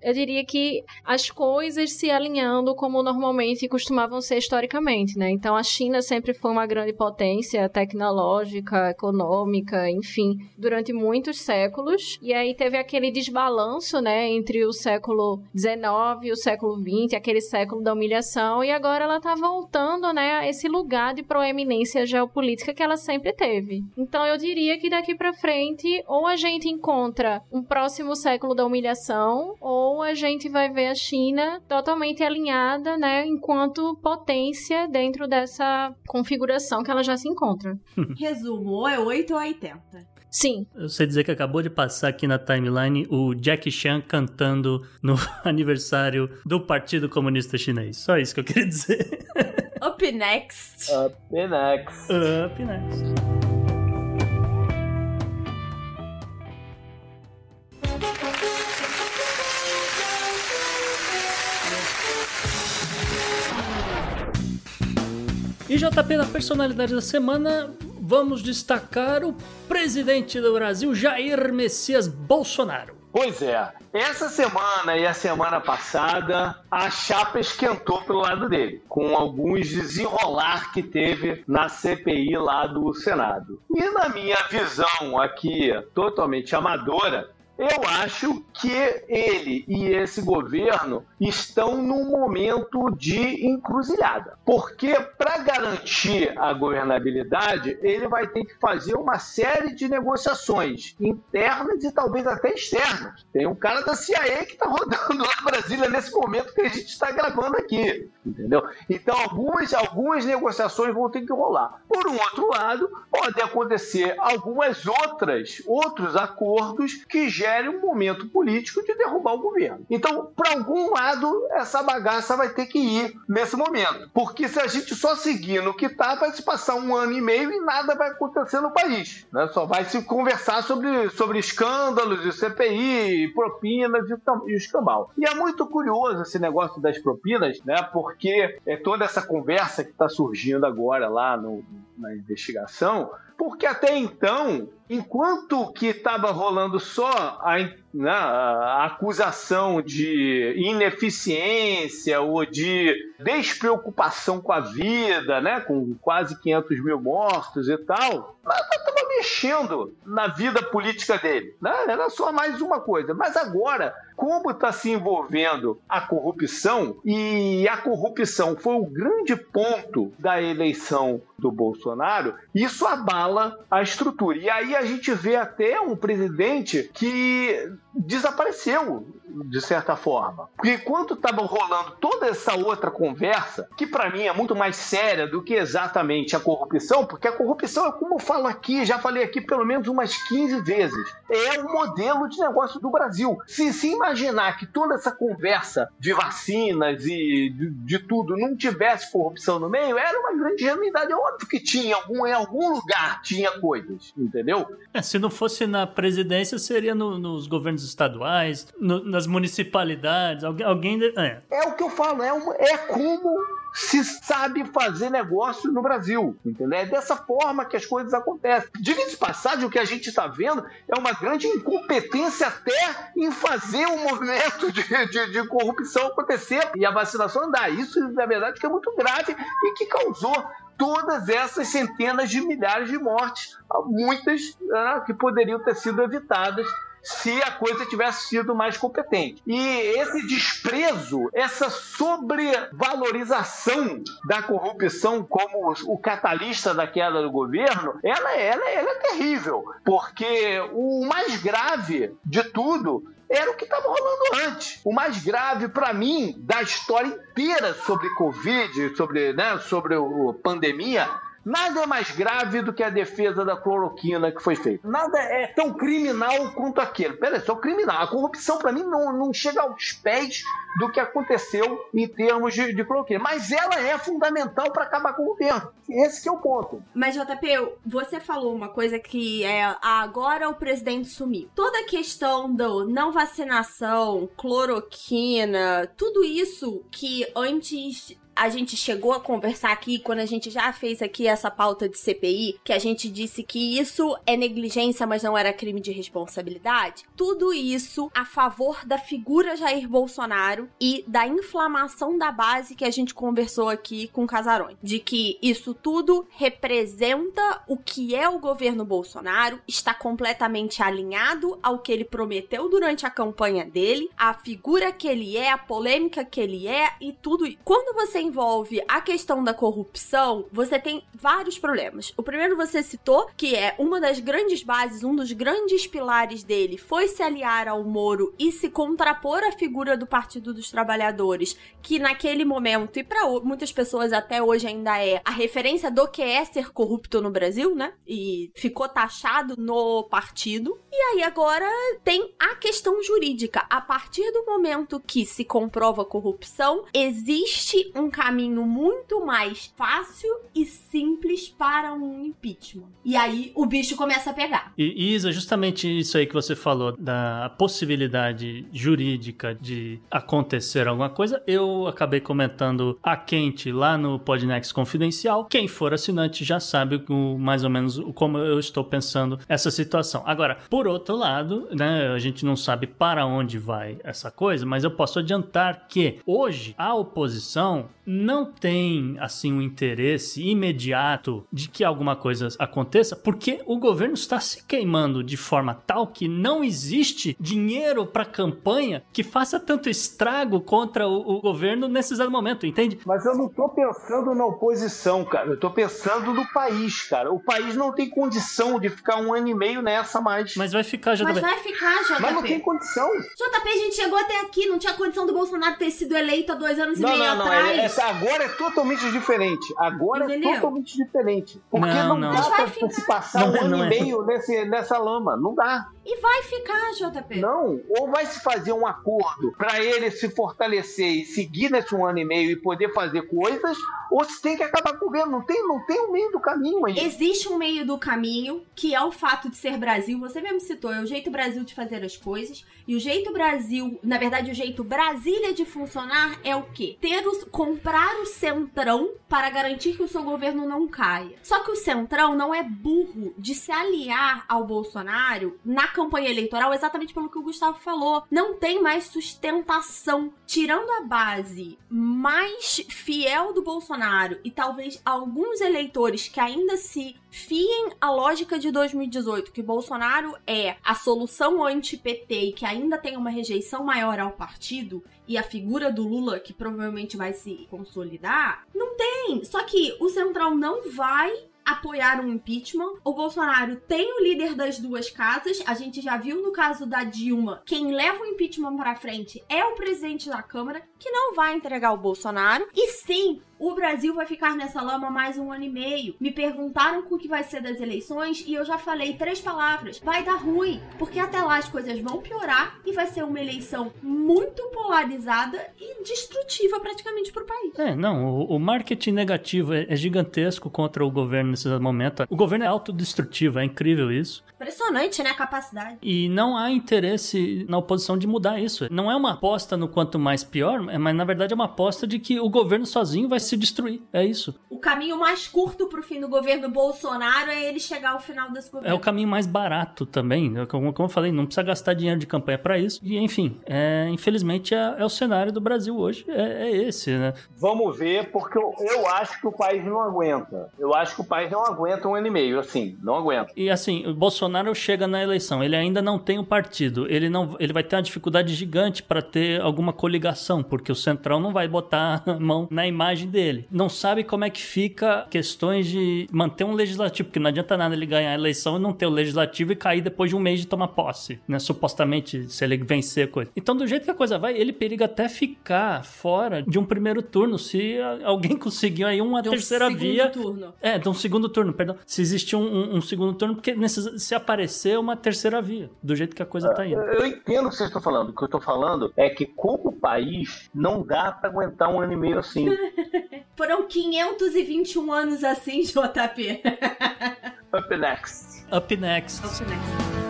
eu diria que as coisas se alinhando como normalmente costumavam ser historicamente, né? Então a China sempre foi uma grande potência tecnológica, econômica, enfim, durante muitos séculos, e aí teve aquele desbalanço, né, entre o século 19 e o século 20, aquele século da humilhação, e agora ela tá voltando, né, a esse lugar de proeminência geopolítica que ela sempre teve. Então eu diria que daqui pra frente, ou a gente encontra um próximo século da humilhação, ou a gente vai ver a China totalmente alinhada, né, enquanto potência dentro dessa configuração que ela já se encontra. [laughs] Resumo, ou é 8 ou é 80. Sim, Eu sei dizer que acabou de passar aqui na timeline o Jack Chan cantando no [laughs] aniversário do Partido Comunista Chinês. Só isso que eu queria dizer. Up next. Up next. Up next. E JP na personalidade da semana, vamos destacar o presidente do Brasil, Jair Messias Bolsonaro. Pois é, essa semana e a semana passada, a chapa esquentou pelo lado dele, com alguns desenrolar que teve na CPI lá do Senado. E na minha visão aqui, totalmente amadora, eu acho que ele e esse governo estão num momento de encruzilhada. Porque, para garantir a governabilidade, ele vai ter que fazer uma série de negociações internas e talvez até externas. Tem um cara da CIA que está rodando lá em Brasília nesse momento que a gente está gravando aqui. Entendeu? Então, algumas, algumas negociações vão ter que rolar. Por um outro lado, pode acontecer algumas outras, outros acordos que gerem um momento político de derrubar o governo. Então, para algum lado, essa bagaça vai ter que ir nesse momento. Porque se a gente só seguir no que está, vai se passar um ano e meio e nada vai acontecer no país. Né? Só vai se conversar sobre, sobre escândalos de CPI, propinas e e escambau. E é muito curioso esse negócio das propinas, né? porque é toda essa conversa que está surgindo agora lá no, na investigação, porque até então, enquanto que estava rolando só a, né, a acusação de ineficiência ou de despreocupação com a vida, né, com quase 500 mil mortos e tal, estava mexendo na vida política dele. Né? Era só mais uma coisa. Mas agora, como está se envolvendo a corrupção, e a corrupção foi o grande ponto da eleição do Bolsonaro, isso abala a estrutura. E aí a gente vê até um presidente que desapareceu, de certa forma. Porque enquanto estava rolando toda essa outra conversa, que para mim é muito mais séria do que exatamente a corrupção, porque a corrupção é como eu falo aqui, já falei aqui pelo menos umas 15 vezes, é o modelo de negócio do Brasil. Se se imaginar que toda essa conversa de vacinas e de, de tudo não tivesse corrupção no meio, era uma grande ingenuidade. É óbvio que tinha, algum, em algum lugar tinha coisas, entendeu? É, se não fosse na presidência, seria no- nos governos estaduais, no- nas municipalidades, alguém... alguém é. É o que eu falo, é, é como se sabe fazer negócio no Brasil, entendeu? É dessa forma que as coisas acontecem. Diga de passagem, o que a gente está vendo é uma grande incompetência até em fazer um movimento de, de- de corrupção acontecer e a vacinação andar. Isso, na verdade, que é muito grave e que causou todas essas centenas de milhares de mortes, muitas ah, que poderiam ter sido evitadas se a coisa tivesse sido mais competente. E esse desprezo, essa sobrevalorização da corrupção como o catalista da queda do governo, ela, ela, ela é terrível, porque o mais grave de tudo era o que estava rolando antes. O mais grave para mim da história inteira sobre Covid, sobre, né, sobre o pandemia, Nada é mais grave do que a defesa da cloroquina que foi feita. Nada é tão criminal quanto aquilo. Pera aí, só criminal. A corrupção, para mim, não, não chega aos pés do que aconteceu em termos de, de cloroquina. Mas ela é fundamental para acabar com o governo. Esse é o ponto. Mas, JP, você falou uma coisa que é agora o presidente sumiu. Toda a questão do não vacinação, cloroquina, tudo isso que antes a gente chegou a conversar aqui, quando a gente já fez aqui essa pauta de CPI, que a gente disse que isso é negligência, mas não era crime de responsabilidade. Tudo isso a favor da figura Jair Bolsonaro e da inflamação da base que a gente conversou aqui com Casarões. De que isso tudo representa o que é o governo Bolsonaro, está completamente alinhado ao que ele prometeu durante a campanha dele, a figura que ele é, a polêmica que ele é e tudo. Quando você envolve a questão da corrupção, você tem vários problemas. O primeiro você citou, que é uma das grandes bases, um dos grandes pilares dele foi se aliar ao Moro e se contrapor à figura do Partido dos Trabalhadores, que naquele momento e para muitas pessoas até hoje ainda é a referência do que é ser corrupto no Brasil, né? E ficou taxado no partido. E aí agora tem a questão jurídica. A partir do momento que se comprova corrupção, existe um caminho muito mais fácil e simples para um impeachment. E aí o bicho começa a pegar. E Isa, justamente isso aí que você falou, da possibilidade jurídica de acontecer alguma coisa, eu acabei comentando a quente lá no Podnext Confidencial. Quem for assinante já sabe o- mais ou menos como eu estou pensando essa situação. Agora, por outro lado, né, a gente não sabe para onde vai essa coisa, mas eu posso adiantar que hoje a oposição não tem assim um interesse imediato de que alguma coisa aconteça, porque o governo está se queimando de forma tal que não existe dinheiro para campanha que faça tanto estrago contra o, o governo nesse exato momento, entende? Mas eu não tô pensando na oposição, cara. Eu tô pensando no país, cara. O país não tem condição de ficar um ano e meio nessa mais. Mas vai ficar já Mas vai ficar, JP. Mas não tem condição. JP, a gente chegou até aqui, não tinha condição do Bolsonaro ter sido eleito há dois anos e Não, meio não, não. atrás. É, essa agora é totalmente diferente. Agora Entendeu? é totalmente diferente. Porque Não, não, não. dá pra ficar. se passar Não um ano e é. meio nesse, nessa lama. Não dá. E vai ficar, JP. Não. Ou vai se fazer um acordo pra ele se fortalecer e seguir nesse um ano e meio e poder fazer coisas, ou se tem que acabar com o governo. Não tem, não tem o meio do caminho aí. Existe um meio do caminho, que é o fato de ser Brasil. Você mesmo citou, é o jeito Brasil de fazer as coisas. E o jeito Brasil, na verdade, o jeito Brasília de funcionar é o quê? Ter os, com comprar o Centrão para garantir que o seu governo não caia. Só que o Centrão não é burro de se aliar ao Bolsonaro na campanha eleitoral, exatamente pelo que o Gustavo falou. Não tem mais sustentação. Tirando a base mais fiel do Bolsonaro e talvez alguns eleitores que ainda se fiem à lógica de 2018, que Bolsonaro é a solução anti-PT e que ainda tem uma rejeição maior ao partido, e a figura do Lula, que provavelmente vai se consolidar, não tem. Só que o Central não vai apoiar um impeachment. O Bolsonaro tem o líder das duas casas. A gente já viu no caso da Dilma, quem leva o impeachment para frente é o presidente da Câmara, que não vai entregar o Bolsonaro. E sim, o Brasil vai ficar nessa lama mais um ano e meio. Me perguntaram o que vai ser das eleições e eu já falei três palavras: vai dar ruim, porque até lá as coisas vão piorar e vai ser uma eleição muito polarizada e destrutiva praticamente para o país. É, não, o, o marketing negativo é, é gigantesco contra o governo nesse momento. O governo é autodestrutivo, é incrível isso. Impressionante, né, a capacidade. E não há interesse na oposição de mudar isso. Não é uma aposta no quanto mais pior, mas na verdade é uma aposta de que o governo sozinho vai se destruir. É isso. O caminho mais curto pro fim do governo Bolsonaro é ele chegar ao final desse governo. É o caminho mais barato também. Como, como eu falei, não precisa gastar dinheiro de campanha para isso. E enfim, é, infelizmente é, é, o cenário do Brasil hoje. É, é esse, né? Vamos ver, porque eu, eu acho que o país não aguenta. Eu acho que o país não aguenta um ano e meio, assim, não aguenta. E assim, o Bolsonaro chega na eleição, ele ainda não tem o um partido, ele não, ele vai ter uma dificuldade gigante para ter alguma coligação, porque o Centrão não vai botar [laughs] a mão na imagem dele. Não sabe como é que fica questões de manter um legislativo, porque não adianta nada ele ganhar a eleição e não ter o legislativo e cair depois de um mês de tomar posse, né? Supostamente, se ele vencer a coisa. Então, do jeito que a coisa vai, ele periga até ficar fora de um primeiro turno, se alguém [laughs] conseguiu aí uma de um terceira via. Turno. É, de um segundo turno, perdão. Se existe um, um, um segundo turno, porque nesses, se aparecer uma terceira via, do jeito que a coisa tá indo. Eu entendo o que vocês estão falando. O que eu tô falando é que, como país, não dá para aguentar um ano e meio assim. [laughs] Foram 521 anos assim, [laughs] JP. Up next. Up next. Up next.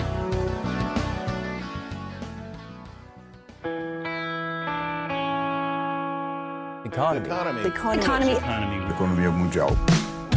Economy. Economy. Economy. Economy. Economia mundial.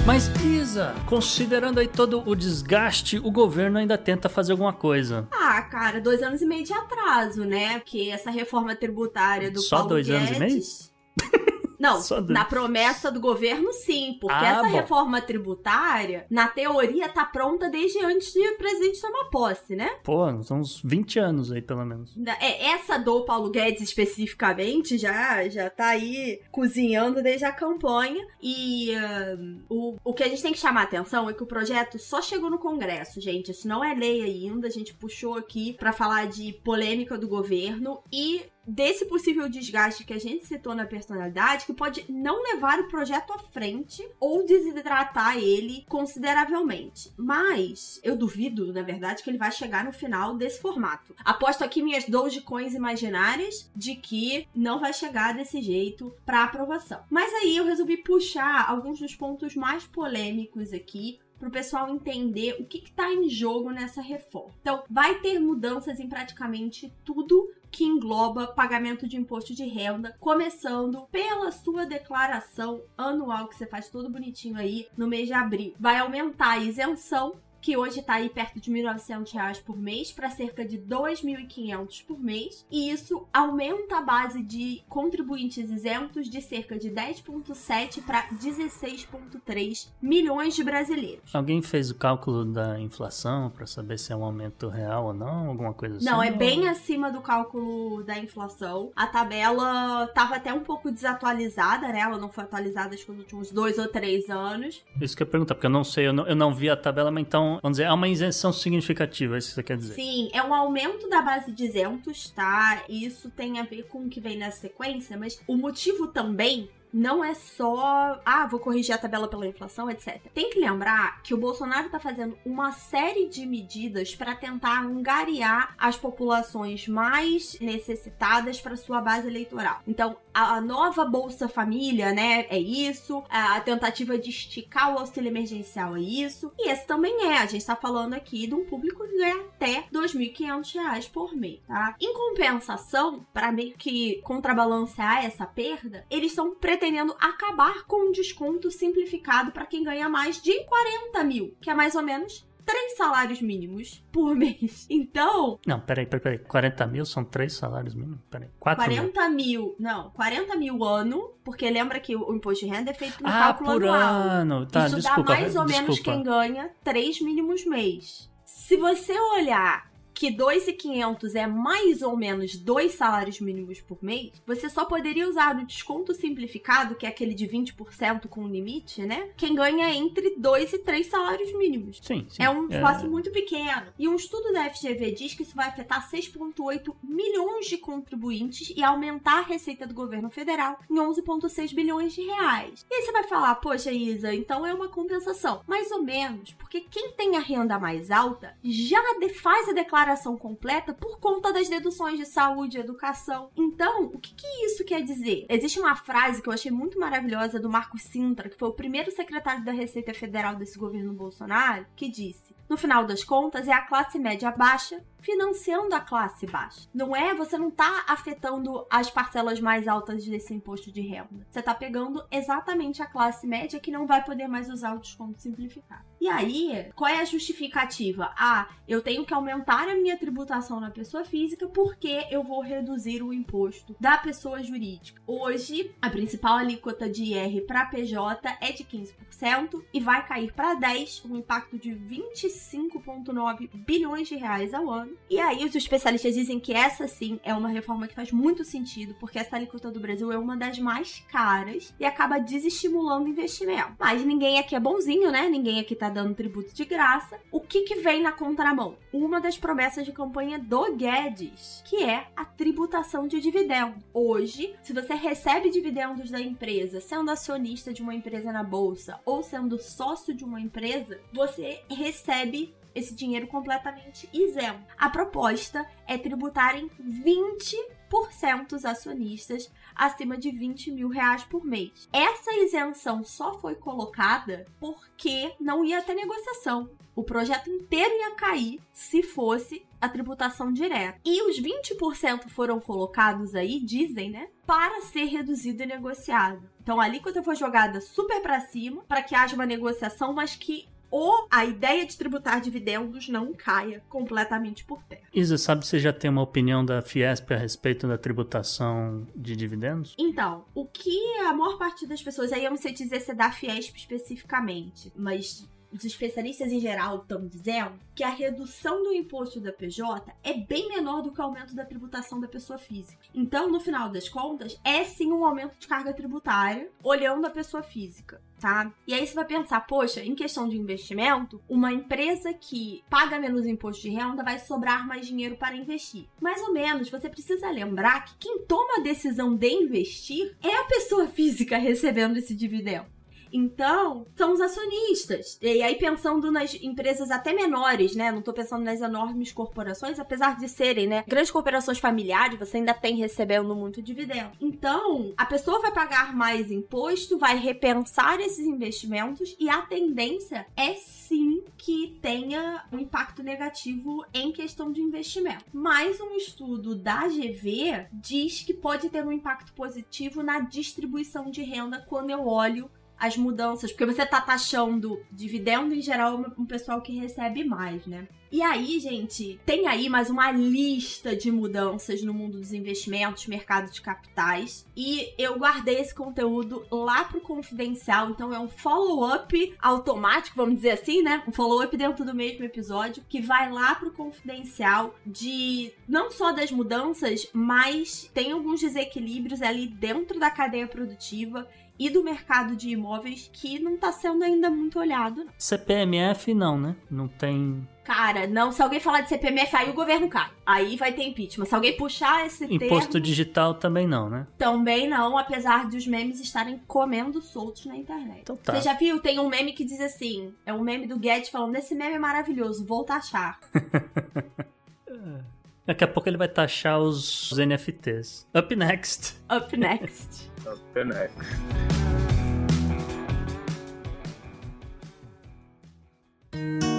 Mas, Isa, considerando aí todo o desgaste, o governo ainda tenta fazer alguma coisa. Ah, cara, dois anos e meio de atraso, né? Porque essa reforma tributária do Só Paulo dois Guedes... anos e meio? [laughs] Não, na promessa do governo, sim. Porque Ah, essa bom. reforma tributária, na teoria, tá pronta desde antes de o presidente tomar posse, né? Pô, são uns 20 anos aí, pelo menos. É, essa do Paulo Guedes especificamente já, já tá aí cozinhando desde a campanha. E ahn, o, o que a gente tem que chamar a atenção é que o projeto só chegou no Congresso, gente. Isso não é lei ainda. A gente puxou aqui pra falar de polêmica do governo e desse possível desgaste que a gente citou na personalidade, que pode não levar o projeto à frente ou desidratar ele consideravelmente. Mas eu duvido, na verdade, que ele vai chegar no final desse formato. Aposto aqui minhas Dogecoins imaginárias de que não vai chegar desse jeito para aprovação. Mas aí eu resolvi puxar alguns dos pontos mais polêmicos aqui para o pessoal entender o que está em jogo nessa reforma. Então, vai ter mudanças em praticamente tudo que engloba pagamento de imposto de renda, começando pela sua declaração anual que você faz todo bonitinho aí no mês de abril. Vai aumentar a isenção que hoje tá aí perto de 1.900 reais por mês para cerca de R$ 2.500 por mês. E isso aumenta a base de contribuintes isentos de cerca de 10,7 para 16,3 milhões de brasileiros. Alguém fez o cálculo da inflação pra saber se é um aumento real ou não? Alguma coisa assim? Não, é bem acima do cálculo da inflação. A tabela tava até um pouco desatualizada, né? Ela não foi atualizada acho que nos últimos dois ou três anos. Isso que eu ia perguntar, porque eu não sei, eu não, eu não vi a tabela, mas então, vamos dizer, é uma isenção significativa, é isso que você quer dizer. Sim, é um aumento da base de isentos, tá? Isso tem a ver com o que vem na sequência, mas o motivo também não é só, ah, vou corrigir a tabela pela inflação, etc. Tem que lembrar que o Bolsonaro tá fazendo uma série de medidas para tentar angariar as populações mais necessitadas para sua base eleitoral. Então, a nova Bolsa Família, né, é isso, a tentativa de esticar o auxílio emergencial é isso, e esse também é, a gente tá falando aqui de um público que ganha até 2.500 reais por mês, tá? Em compensação, para meio que contrabalancear essa perda, eles estão pretendendo pretendendo acabar com um desconto simplificado para quem ganha mais de 40 mil, que é mais ou menos três salários mínimos por mês. [laughs] Então, Não, peraí, peraí, peraí. 40 mil são três salários mínimos? Peraí, 4 mil. 40 mil, não, 40 mil ano, porque lembra que o imposto de renda é feito no Ah, cálculo por anual. ano. Tá, Isso desculpa. dá mais ou menos desculpa. quem ganha três mínimos mês. Se você olhar que 2.500 é mais ou menos dois salários mínimos por mês, você só poderia usar o desconto simplificado, que é aquele de 20% com limite, né? Quem ganha entre dois e três salários mínimos. Sim, sim. É um espaço muito pequeno. E um estudo da FGV diz que isso vai afetar 6,8 milhões de contribuintes e aumentar a receita do governo federal em 11,6 bilhões de reais. E aí você vai falar, poxa, Isa, então é uma compensação. Mais ou menos, porque quem tem a renda mais alta já faz a declaração completa por conta das deduções de saúde e educação. Então, o que, que isso quer dizer? Existe uma frase que eu achei muito maravilhosa do Marco Sintra, que foi o primeiro secretário da Receita Federal desse governo Bolsonaro, que disse: no final das contas, é a classe média baixa financiando a classe baixa. Não é, você não tá afetando as parcelas mais altas desse imposto de renda. Você tá pegando exatamente a classe média que não vai poder mais usar o desconto simplificado. E aí, qual é a justificativa? Ah, eu tenho que aumentar a minha tributação na pessoa física porque eu vou reduzir o imposto da pessoa jurídica. Hoje, a principal alíquota de IR para PJ é de 15% e vai cair para 10, um impacto de 25,9 bilhões de reais ao ano. E aí os especialistas dizem que essa sim é uma reforma que faz muito sentido, porque essa alíquota do Brasil é uma das mais caras e acaba desestimulando investimento. Mas ninguém aqui é bonzinho, né? Ninguém aqui tá dando tributo de graça. O que que vem na contramão? Uma das promessas de campanha do Guedes, que é a tributação de dividendo. Hoje, se você recebe dividendos da empresa, sendo acionista de uma empresa na bolsa ou sendo sócio de uma empresa, você recebe esse dinheiro completamente isento. A proposta é tributarem 20% os acionistas acima de 20 mil reais por mês. Essa isenção só foi colocada porque não ia ter negociação. O projeto inteiro ia cair se fosse a tributação direta. E os 20% foram colocados aí, dizem, né? Para ser reduzido e negociado. Então a alíquota foi jogada super para cima para que haja uma negociação, mas que ou a ideia de tributar dividendos não caia completamente por terra. Isa, sabe se já tem uma opinião da Fiesp a respeito da tributação de dividendos? Então, o que a maior parte das pessoas, aí eu não sei dizer se é da Fiesp especificamente, mas os especialistas em geral estão dizendo que a redução do imposto da PJ é bem menor do que o aumento da tributação da pessoa física. Então, no final das contas, é sim um aumento de carga tributária olhando a pessoa física. Tá? E aí você vai pensar, poxa, em questão de investimento, uma empresa que paga menos imposto de renda vai sobrar mais dinheiro para investir. Mais ou menos, você precisa lembrar que quem toma a decisão de investir é a pessoa física recebendo esse dividendo. Então, são os acionistas. E aí, pensando nas empresas até menores, né? Não tô pensando nas enormes corporações, apesar de serem, né? Grandes corporações familiares, você ainda tem recebendo muito dividendo. Então, a pessoa vai pagar mais imposto, vai repensar esses investimentos e a tendência é sim que tenha um impacto negativo em questão de investimento. Mais um estudo da GV diz que pode ter um impacto positivo na distribuição de renda quando eu olho as mudanças, porque você tá taxando dividendo em geral um pessoal que recebe mais, né? E aí, gente, tem aí mais uma lista de mudanças no mundo dos investimentos, mercado de capitais. E eu guardei esse conteúdo lá pro confidencial, então é um follow-up automático, vamos dizer assim, né? Um follow-up dentro do mesmo episódio, que vai lá pro confidencial de não só das mudanças, mas tem alguns desequilíbrios ali dentro da cadeia produtiva e do mercado de imóveis que não tá sendo ainda muito olhado. não. CPMF não, né? Não tem Cara, não, se alguém falar de CPMF, aí o governo cai. Aí vai ter impeachment. Se alguém puxar esse imposto termo, digital também não, né? também não, apesar de os memes estarem comendo soltos na internet. Então tá. Você já viu? Tem um meme que diz assim: é um meme do Guedes falando: esse meme é maravilhoso, vou taxar. [laughs] Daqui a pouco ele vai taxar os os NFTs. Up next. Up next. Penex. Vamos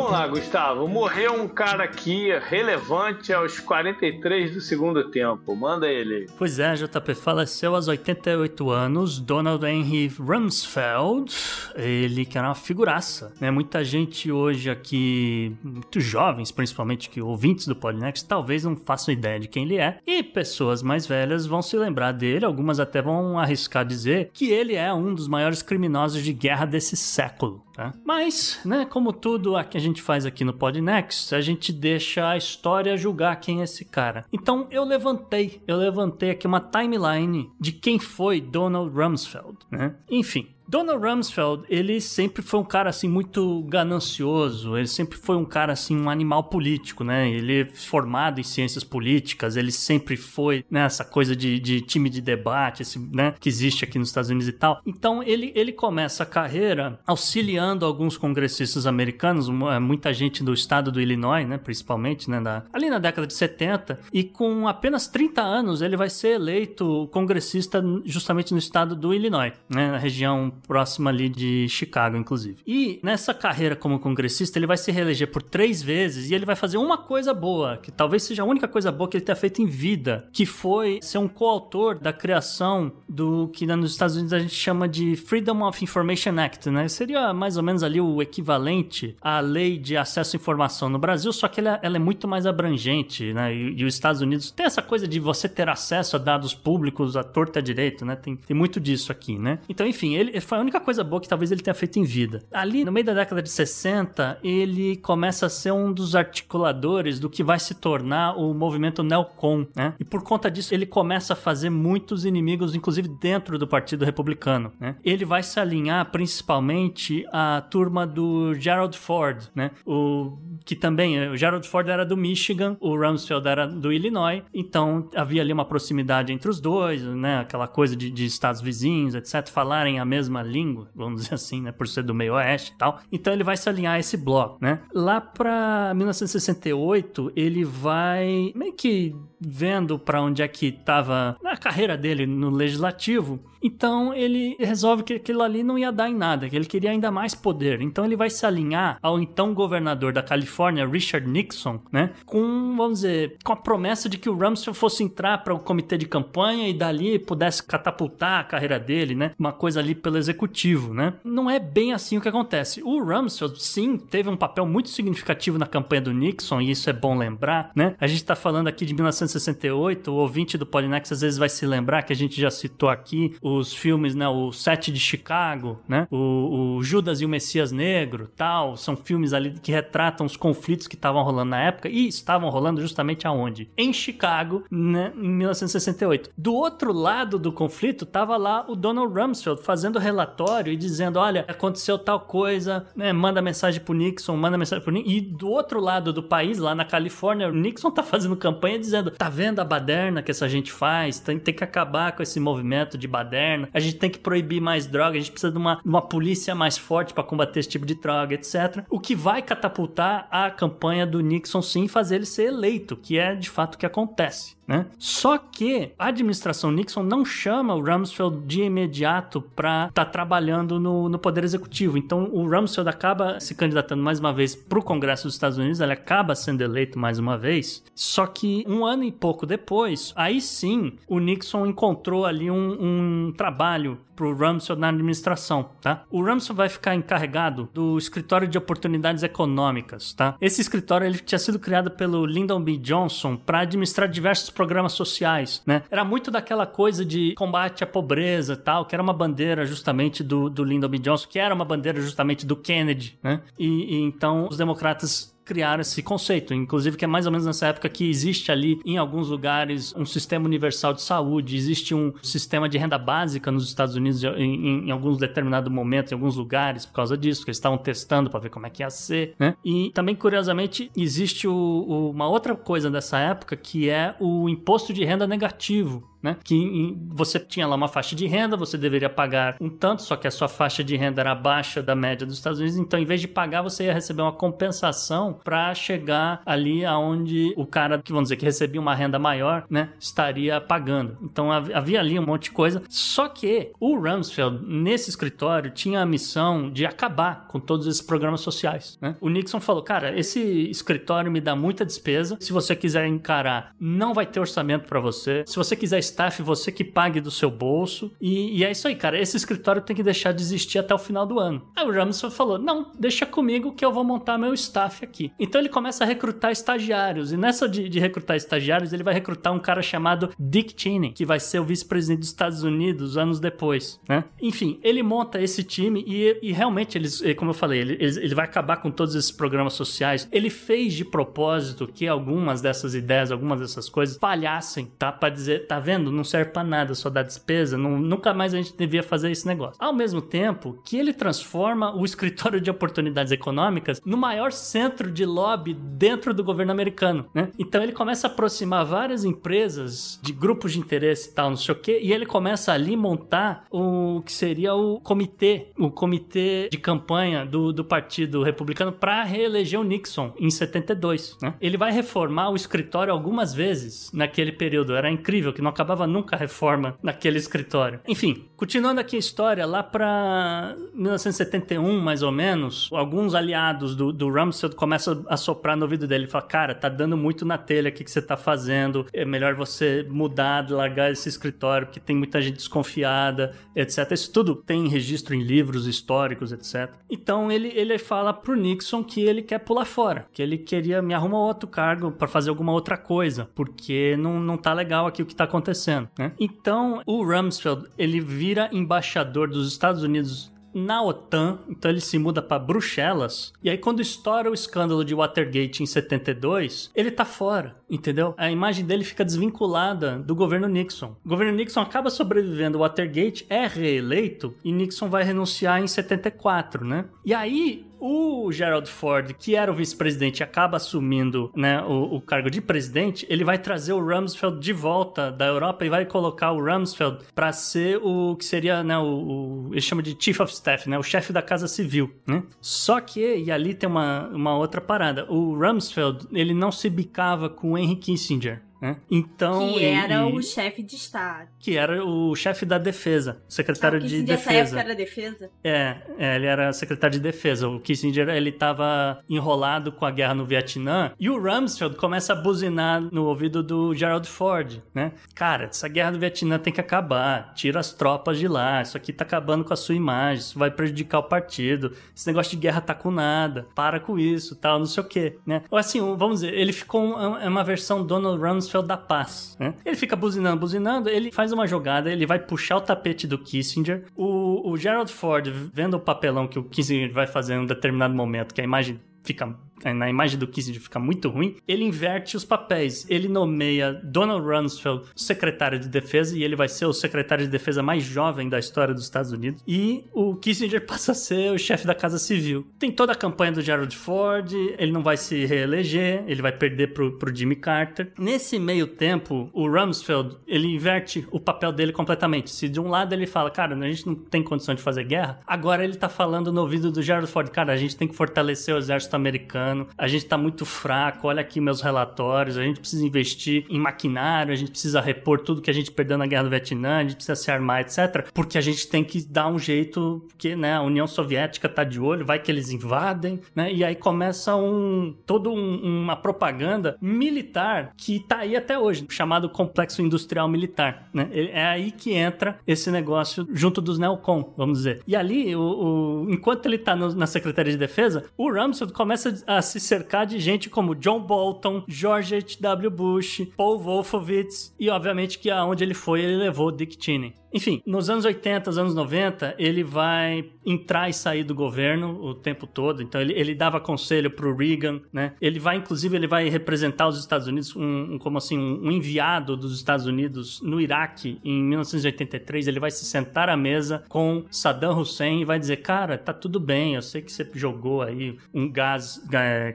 vamos lá, Gustavo. Morreu um cara aqui relevante aos 43 do segundo tempo. Manda ele. Pois é, JP faleceu aos 88 anos, Donald Henry Rumsfeld, ele que era uma figuraça, né? Muita gente hoje aqui, muito jovens principalmente, que ouvintes do Podnext, talvez não façam ideia de quem ele é, e pessoas mais velhas vão se lembrar dele, algumas até vão arriscar dizer que ele é um dos maiores criminosos de guerra desse século. Tá? Mas, né, como tudo a que a gente faz aqui no Podnext, a gente deixa a história julgar quem é esse cara. Então eu levantei, eu levantei aqui uma timeline de quem foi Donald Rumsfeld, né? Enfim, Donald Rumsfeld, ele sempre foi um cara assim muito ganancioso, ele sempre foi um cara assim um animal político, né? Ele é formado em ciências políticas, ele sempre foi nessa né, coisa de, de, time de debate, esse, né, que existe aqui nos Estados Unidos e tal. Então ele, ele começa a carreira auxiliando alguns congressistas americanos, muita gente do estado do Illinois, né, principalmente, né, da, ali na década de 70, e com apenas 30 anos ele vai ser eleito congressista justamente no estado do Illinois, né, na região próxima ali de Chicago, inclusive. E nessa carreira como congressista, ele vai se reeleger por três vezes e ele vai fazer uma coisa boa, que talvez seja a única coisa boa que ele tenha feito em vida, que foi ser um coautor da criação do que nos Estados Unidos a gente chama de Freedom of Information Act, né? Seria mais ou menos ali o equivalente à lei de acesso à informação no Brasil, só que ela, ela é muito mais abrangente, né? E, e, os Estados Unidos tem essa coisa de você ter acesso a dados públicos à torta à direita, né? Tem, tem muito disso aqui, né? Então, enfim, ele foi a única coisa boa que talvez ele tenha feito em vida. Ali, no meio da década de 60, ele começa a ser um dos articuladores do que vai se tornar o movimento neocon, né? E por conta disso, ele começa a fazer muitos inimigos, inclusive dentro do Partido Republicano, né? Ele vai se alinhar principalmente à turma do Gerald Ford, né? O que também, o Gerald Ford era do Michigan, o Rumsfeld era do Illinois, então havia ali uma proximidade entre os dois, né? Aquela coisa de, de estados vizinhos, etc, falarem a mesma mesma língua, vamos dizer assim, né, por ser do meio oeste e tal. Então ele vai se alinhar a esse bloco, né? Lá para 1968, ele vai meio que vendo para onde é que estava na carreira dele no legislativo. Então ele resolve que aquilo ali não ia dar em nada, que ele queria ainda mais poder. Então ele vai se alinhar ao então governador da Califórnia, Richard Nixon, né? Com, vamos dizer, com a promessa de que o Rumsfeld fosse entrar para o comitê de campanha e dali pudesse catapultar a carreira dele, né? Uma coisa ali pelo executivo, né? Não é bem assim o que acontece. O Rumsfeld, sim, teve um papel muito significativo na campanha do Nixon, e isso é bom lembrar, né? A gente tá falando aqui de 1968, o ouvinte do Polinex às vezes vai se lembrar que a gente já citou aqui os filmes, né? O Sete de Chicago, né? O, o Judas e o Messias Negro, tal. São filmes ali que retratam os conflitos que estavam rolando na época e estavam rolando justamente aonde? Em Chicago, né? Em 1968. Do outro lado do conflito, tava lá o Donald Rumsfeld fazendo relatório e dizendo: olha, aconteceu tal coisa, né? Manda mensagem pro Nixon, manda mensagem pro Nixon. E do outro lado do país, lá na Califórnia, o Nixon tá fazendo campanha dizendo: tá vendo a baderna que essa gente faz? Tem, tem que acabar com esse movimento de baderna. A gente tem que proibir mais droga, a gente precisa de uma, uma polícia mais forte para combater esse tipo de droga, etc. O que vai catapultar a campanha do Nixon sim fazer ele ser eleito, que é de fato o que acontece. Né? Só que a administração Nixon não chama o Rumsfeld de imediato para estar tá trabalhando no, no, poder executivo. Então o Rumsfeld acaba se candidatando mais uma vez para o Congresso dos Estados Unidos, ele acaba sendo eleito mais uma vez. Só que um ano e pouco depois, aí sim o Nixon encontrou ali um, um trabalho para o Rumsfeld na administração, tá? O Rumsfeld vai ficar encarregado do escritório de oportunidades econômicas, tá? Esse escritório ele tinha sido criado pelo Lyndon B. Johnson para administrar diversos programas sociais, né? Era muito daquela coisa de combate à pobreza tal, que era uma bandeira justamente do, do Lyndon B. Johnson, que era uma bandeira justamente do Kennedy, né? e, e então os democratas criaram esse conceito, inclusive que é mais ou menos nessa época que existe ali em alguns lugares um sistema universal de saúde, existe um sistema de renda básica nos Estados Unidos em, em alguns determinados momentos, em alguns lugares, por causa disso, que eles estavam testando para ver como é que ia ser, né? E também, curiosamente, existe o, o, uma outra coisa dessa época que é o imposto de renda negativo, né? Que você tinha lá uma faixa de renda, você deveria pagar um tanto, só que a sua faixa de renda era abaixo da média dos Estados Unidos, então em vez de pagar, você ia receber uma compensação para chegar ali aonde o cara que vamos dizer que recebia uma renda maior, né, estaria pagando. Então hav- havia ali um monte de coisa. Só que o Rumsfeld nesse escritório tinha a missão de acabar com todos esses programas sociais, né? O Nixon falou: "Cara, esse escritório me dá muita despesa. Se você quiser encarar, não vai ter orçamento para você. Se você quiser staff, você que pague do seu bolso. E, e é isso aí, cara. Esse escritório tem que deixar de existir até o final do ano. Aí o Rumsfeld falou: não, deixa comigo que eu vou montar meu staff aqui. Então ele começa a recrutar estagiários. E nessa de, de recrutar estagiários, ele vai recrutar um cara chamado Dick Cheney, que vai ser o vice-presidente dos Estados Unidos anos depois, né? Enfim, ele monta esse time e, e realmente eles, como eu falei, ele, ele ele vai acabar com todos esses programas sociais. Ele fez de propósito que algumas dessas ideias, algumas dessas coisas falhassem, tá? Pra dizer, tá vendo? Não serve pra nada, só dá despesa. Não, nunca mais a gente devia fazer esse negócio. Ao mesmo tempo que ele transforma o [laughs] escritório de oportunidades econômicas no maior centro de lobby dentro do governo americano, né? Então ele começa a aproximar várias empresas de grupos de interesse e tal, não sei o quê, e ele começa ali montar o que seria o comitê, o comitê de campanha do, do Partido Republicano para reeleger o Nixon em 72, né? Ele vai reformar o escritório algumas vezes naquele período, era incrível que não acabava nunca a reforma naquele escritório. Enfim, continuando aqui a história, lá para 1971, mais ou menos, alguns aliados do, do Rumsfeld começam a soprar no ouvido dele e falam: Cara, tá dando muito na telha aqui que você tá fazendo, é melhor você mudar, largar esse escritório, porque tem muita gente desconfiada, etc. Isso tudo tem registro em livros históricos, etc. Então ele, ele fala pro Nixon que ele quer pular fora, que ele queria me arrumar outro cargo para fazer alguma outra coisa, porque não, não tá legal aqui o que tá acontecendo, né? Então o Rumsfeld ele vira embaixador dos Estados Unidos na OTAN, então ele se muda para Bruxelas. E aí quando estoura o escândalo de Watergate em 72, ele tá fora, entendeu? A imagem dele fica desvinculada do governo Nixon. O governo Nixon acaba sobrevivendo Watergate, é reeleito e Nixon vai renunciar em 74, né? E aí o Gerald Ford, que era o vice-presidente, acaba assumindo né, o, o, cargo de presidente, ele vai trazer o Rumsfeld de volta da Europa e vai colocar o Rumsfeld para ser o que seria, né, o, o, ele chama de Chief of Staff, né, o chefe da Casa Civil, né? Só que, e ali tem uma, uma outra parada, o Rumsfeld, ele não se bicava com Henry Kissinger, né? Então, que era e- o chefe de Estado. que era o chefe da defesa, secretário Ah, o de defesa. época era defesa? É, é, ele era secretário de defesa. O Kissinger, ele tava enrolado com a guerra no Vietnã. E o Rumsfeld começa a buzinar no ouvido do Gerald Ford, né? Cara, essa guerra do Vietnã tem que acabar. Tira as tropas de lá. Isso aqui tá acabando com a sua imagem. Isso vai prejudicar o partido. Esse negócio de guerra tá com nada. Para com isso, tal, não sei o quê, né? Ou assim, vamos dizer, ele ficou é uma versão Donald Rumsfeld da paz, né? Ele fica buzinando, buzinando, ele faz uma jogada, ele vai puxar o tapete do Kissinger. O, o Gerald Ford, vendo o papelão que o Kissinger vai fazer em um determinado momento, que a imagem fica na imagem do Kissinger fica muito ruim, ele inverte os papéis. Ele nomeia Donald Rumsfeld secretário de defesa e ele vai ser o secretário de defesa mais jovem da história dos Estados Unidos. E o Kissinger [laughs] passa a ser o chefe da Casa Civil. Tem toda a campanha do Gerald Ford, ele não vai se reeleger, ele vai perder pro, pro Jimmy Carter. Nesse meio tempo, o Rumsfeld, ele inverte o papel dele completamente. Se de um lado ele fala, cara, a gente não tem condição de fazer guerra, agora ele tá falando no ouvido do Gerald Ford, cara, a gente tem que fortalecer o exército americano, a gente tá muito fraco, olha aqui meus relatórios, a gente precisa investir em maquinário, a gente precisa repor tudo que a gente perdeu na guerra do Vietnã, a gente precisa se armar, etc. Porque a gente tem que dar um jeito, porque né, a União Soviética tá de olho, vai que eles invadem, né? E aí começa um todo um- uma propaganda militar que tá aí até hoje, chamado complexo industrial militar, né? É aí que entra esse negócio junto dos neocon, vamos dizer. E ali, o, o- enquanto ele tá no- na Secretaria de Defesa, o Rumsfeld começa a se cercar de gente como John Bolton, George H.W. Bush, Paul Wolfowitz e, obviamente, que aonde ele foi, ele levou Dick Cheney. Enfim, nos anos 80, anos 90, ele vai entrar e sair do governo o tempo todo. Então, ele, ele dava conselho pro Reagan, né? Ele vai, inclusive, ele vai representar os Estados Unidos, um, um- como assim, um, um enviado dos Estados Unidos no Iraque em 1983. Ele vai se sentar à mesa com Saddam Hussein e vai dizer, cara, tá tudo bem, eu sei que você jogou aí um gás,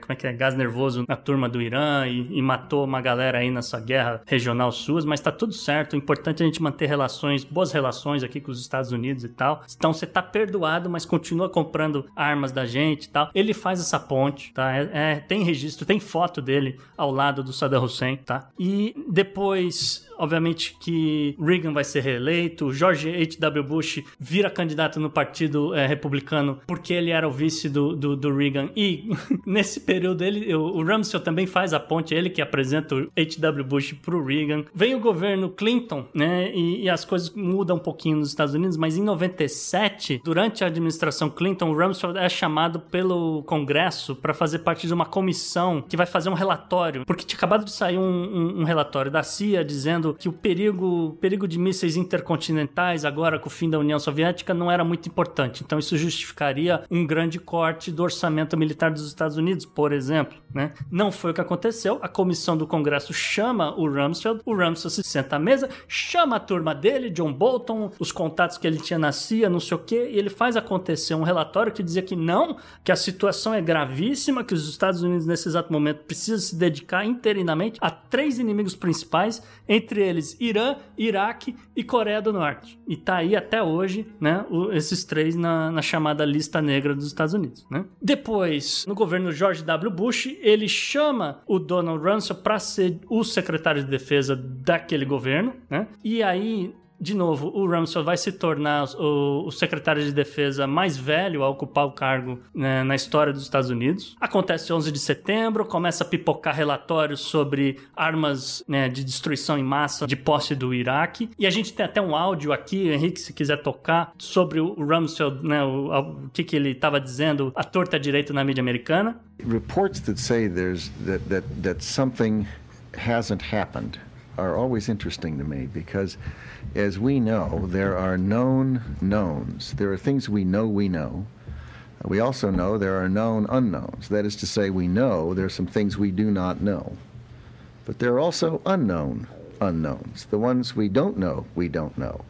como é que é, gás nervoso na turma do Irã e, e matou uma galera aí nessa guerra regional suas, mas tá tudo certo. O importante é a gente manter relações, boas relações aqui com os Estados Unidos e tal. Então você tá perdoado, mas continua comprando armas da gente e tal. Ele faz essa ponte, tá? É, é, tem registro, tem foto dele ao lado do Saddam Hussein, tá? E depois obviamente que Reagan vai ser reeleito, George H.W. Bush vira candidato no Partido é, Republicano porque ele era o vice do, do, do Reagan e [laughs] nesse período ele, o, o Rumsfeld também faz a ponte, ele que apresenta o H.W. Bush pro Reagan. Vem o governo Clinton, né, e, e, as coisas mudam um pouquinho nos Estados Unidos, mas em 97, durante a administração Clinton, Rumsfeld é chamado pelo Congresso para fazer parte de uma comissão que vai fazer um relatório, porque tinha acabado de sair um, um, um relatório da CIA dizendo que o perigo, perigo de mísseis intercontinentais, agora com o fim da União Soviética, não era muito importante. Então isso justificaria um grande corte do orçamento militar dos Estados Unidos, por exemplo. Né? Não foi o que aconteceu. A comissão do Congresso chama o Rumsfeld, o Rumsfeld se senta à mesa, chama a turma dele, John Bolton, os contatos que ele tinha na CIA, não sei o quê, e ele faz acontecer um relatório que dizia que não, que a situação é gravíssima, que os Estados Unidos nesse exato momento precisam se dedicar interinamente a três inimigos principais, entre eles Irã, Iraque e Coreia do Norte. E tá aí até hoje, né, esses três na, na, chamada lista negra dos Estados Unidos, né? Depois, no governo George W. Bush, ele chama o Donald Rumsfeld para ser o secretário de defesa daquele governo, né? E aí de novo, o Rumsfeld vai se tornar o, o, secretário de defesa mais velho a ocupar o cargo né, na história dos Estados Unidos. Acontece 11 de setembro, começa a pipocar relatórios sobre armas né, de destruição em massa de posse do Iraque. E a gente tem até um áudio aqui, Henrique, se quiser tocar, sobre o Rumsfeld, né, o, o que, que ele estava dizendo à torta direito na mídia americana. Reports that say there's that, that, that something hasn't happened are always interesting to me because as we know, there are known knowns. There are things we know we know. We also know there are known unknowns. That is to say, we know there are some things we do not know. But there are also unknown unknowns. The ones we don't know, we don't know.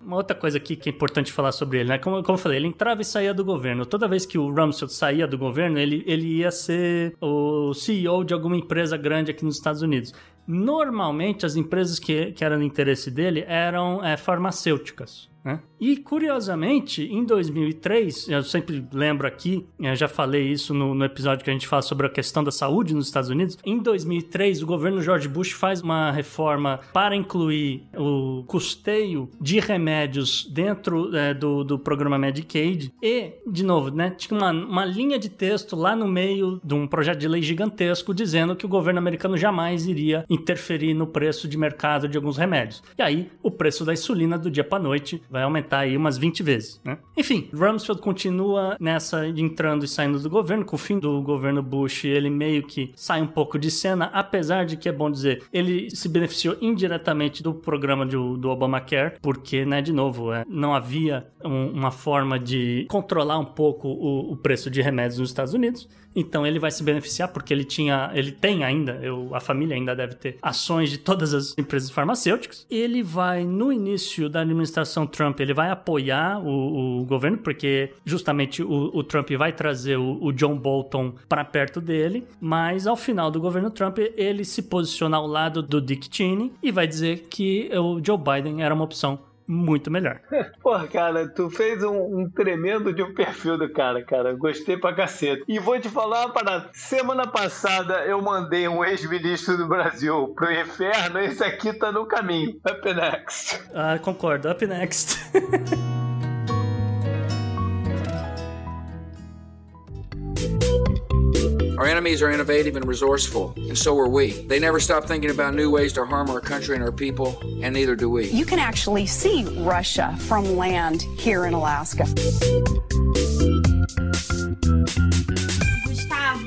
Uma outra coisa aqui que é importante falar sobre ele, né? Como, como eu falei, ele entrava e saía do governo. Toda vez que o Rumsfeld saía do governo, ele, ele ia ser o CEO de alguma empresa grande aqui nos Estados Unidos. Normalmente, as empresas que, que eram do interesse dele eram é, farmacêuticas. Né? E curiosamente, em 2003, eu sempre lembro aqui, já falei isso no, no, episódio que a gente fala sobre a questão da saúde nos Estados Unidos. Em 2003, o governo George Bush faz uma reforma para incluir o custeio de remédios dentro é, do, do programa Medicaid. E, de novo, né, tinha uma, uma linha de texto lá no meio de um projeto de lei gigantesco dizendo que o governo americano jamais iria interferir no preço de mercado de alguns remédios. E aí, o preço da insulina do dia para noite vai aumentar aí umas 20 vezes, né? Enfim, Rumsfeld continua nessa de entrando e saindo do governo, com o fim do governo Bush, ele meio que sai um pouco de cena, apesar de que é bom dizer, ele se beneficiou indiretamente do programa do, do Obamacare, porque, né, de novo, é, não havia um, uma forma de controlar um pouco o, o preço de remédios nos Estados Unidos. Então ele vai se beneficiar porque ele tinha, ele tem ainda, eu, a família ainda deve ter ações de todas as empresas farmacêuticas. Ele vai no início da administração Trump, ele vai apoiar o, o governo porque justamente o, o, Trump vai trazer o, o John Bolton para perto dele, mas ao final do governo Trump ele se posiciona ao lado do Dick Cheney e vai dizer que o Joe Biden era uma opção muito melhor. [laughs] Porra, cara, tu fez um, um, tremendo de um perfil do cara, cara. Gostei pra cacete. E vou te falar uma parada. Semana passada eu mandei um ex-ministro do Brasil pro inferno. Esse aqui tá no caminho. Up next. Ah, concordo. Up next. [laughs] Our enemies are innovative and resourceful, and so are we. They never stop thinking about new ways to harm our country and our people, and neither do we. You can actually see Russia from land here in Alaska.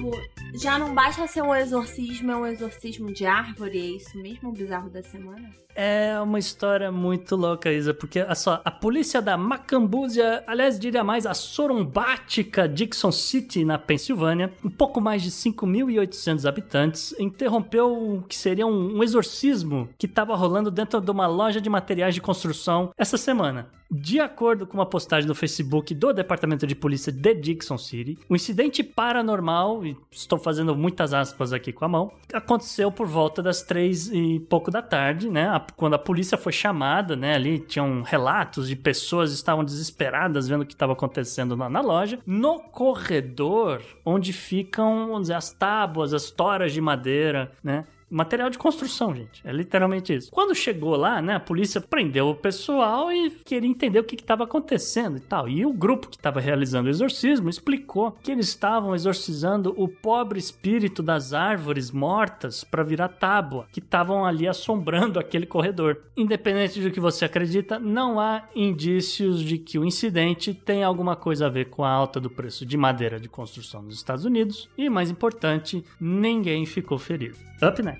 Gustavo, já não basta ser um exorcismo, é um exorcismo de árvore, é isso mesmo, o bizarro da semana? É uma história muito louca, Isa, porque a, só, a polícia da Macambúzia, aliás, diria mais, a sorombática Dixon City, na Pensilvânia, um pouco mais de 5.800 habitantes, interrompeu o que seria um, um exorcismo que estava rolando dentro de uma loja de materiais de construção essa semana. De acordo com uma postagem no Facebook do Departamento de Polícia de Dixon City, o incidente paranormal, e estou fazendo muitas aspas aqui com a mão, aconteceu por volta das três e pouco da tarde, né? Quando a polícia foi chamada, né? Ali tinham relatos de pessoas estavam desesperadas vendo o que estava acontecendo na, na loja. No corredor, onde ficam, dizer, as tábuas, as toras de madeira, né? Material de construção, gente. É literalmente isso. Quando chegou lá, né, a polícia prendeu o pessoal e queria entender o que estava acontecendo e tal. E o grupo que estava realizando o exorcismo explicou que eles estavam exorcizando o pobre espírito das árvores mortas para virar tábua, que estavam ali assombrando [laughs] aquele corredor. Independente do que você acredita, não há indícios de que o incidente tenha alguma coisa a ver com a alta do preço de madeira de construção nos Estados Unidos. E mais importante, ninguém ficou ferido. Up next.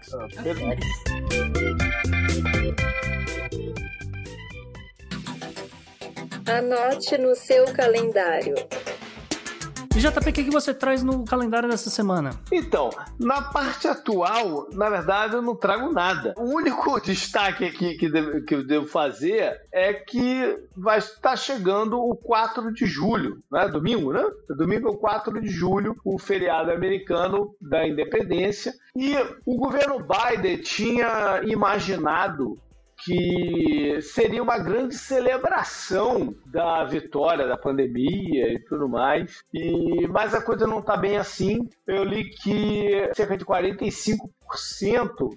Anote no seu calendário. E JP, o que você traz no calendário dessa semana? Então, na parte atual, na verdade, eu não trago nada. O único [laughs] destaque aqui que, que eu devo fazer é que vai estar chegando o 4 de julho, né? Domingo, né? Domingo é o 4 de julho, o feriado americano da independência. E o governo Biden tinha imaginado que seria uma grande celebração da vitória da pandemia e tudo mais. E mas a coisa não está bem assim. Eu li que cerca de 45%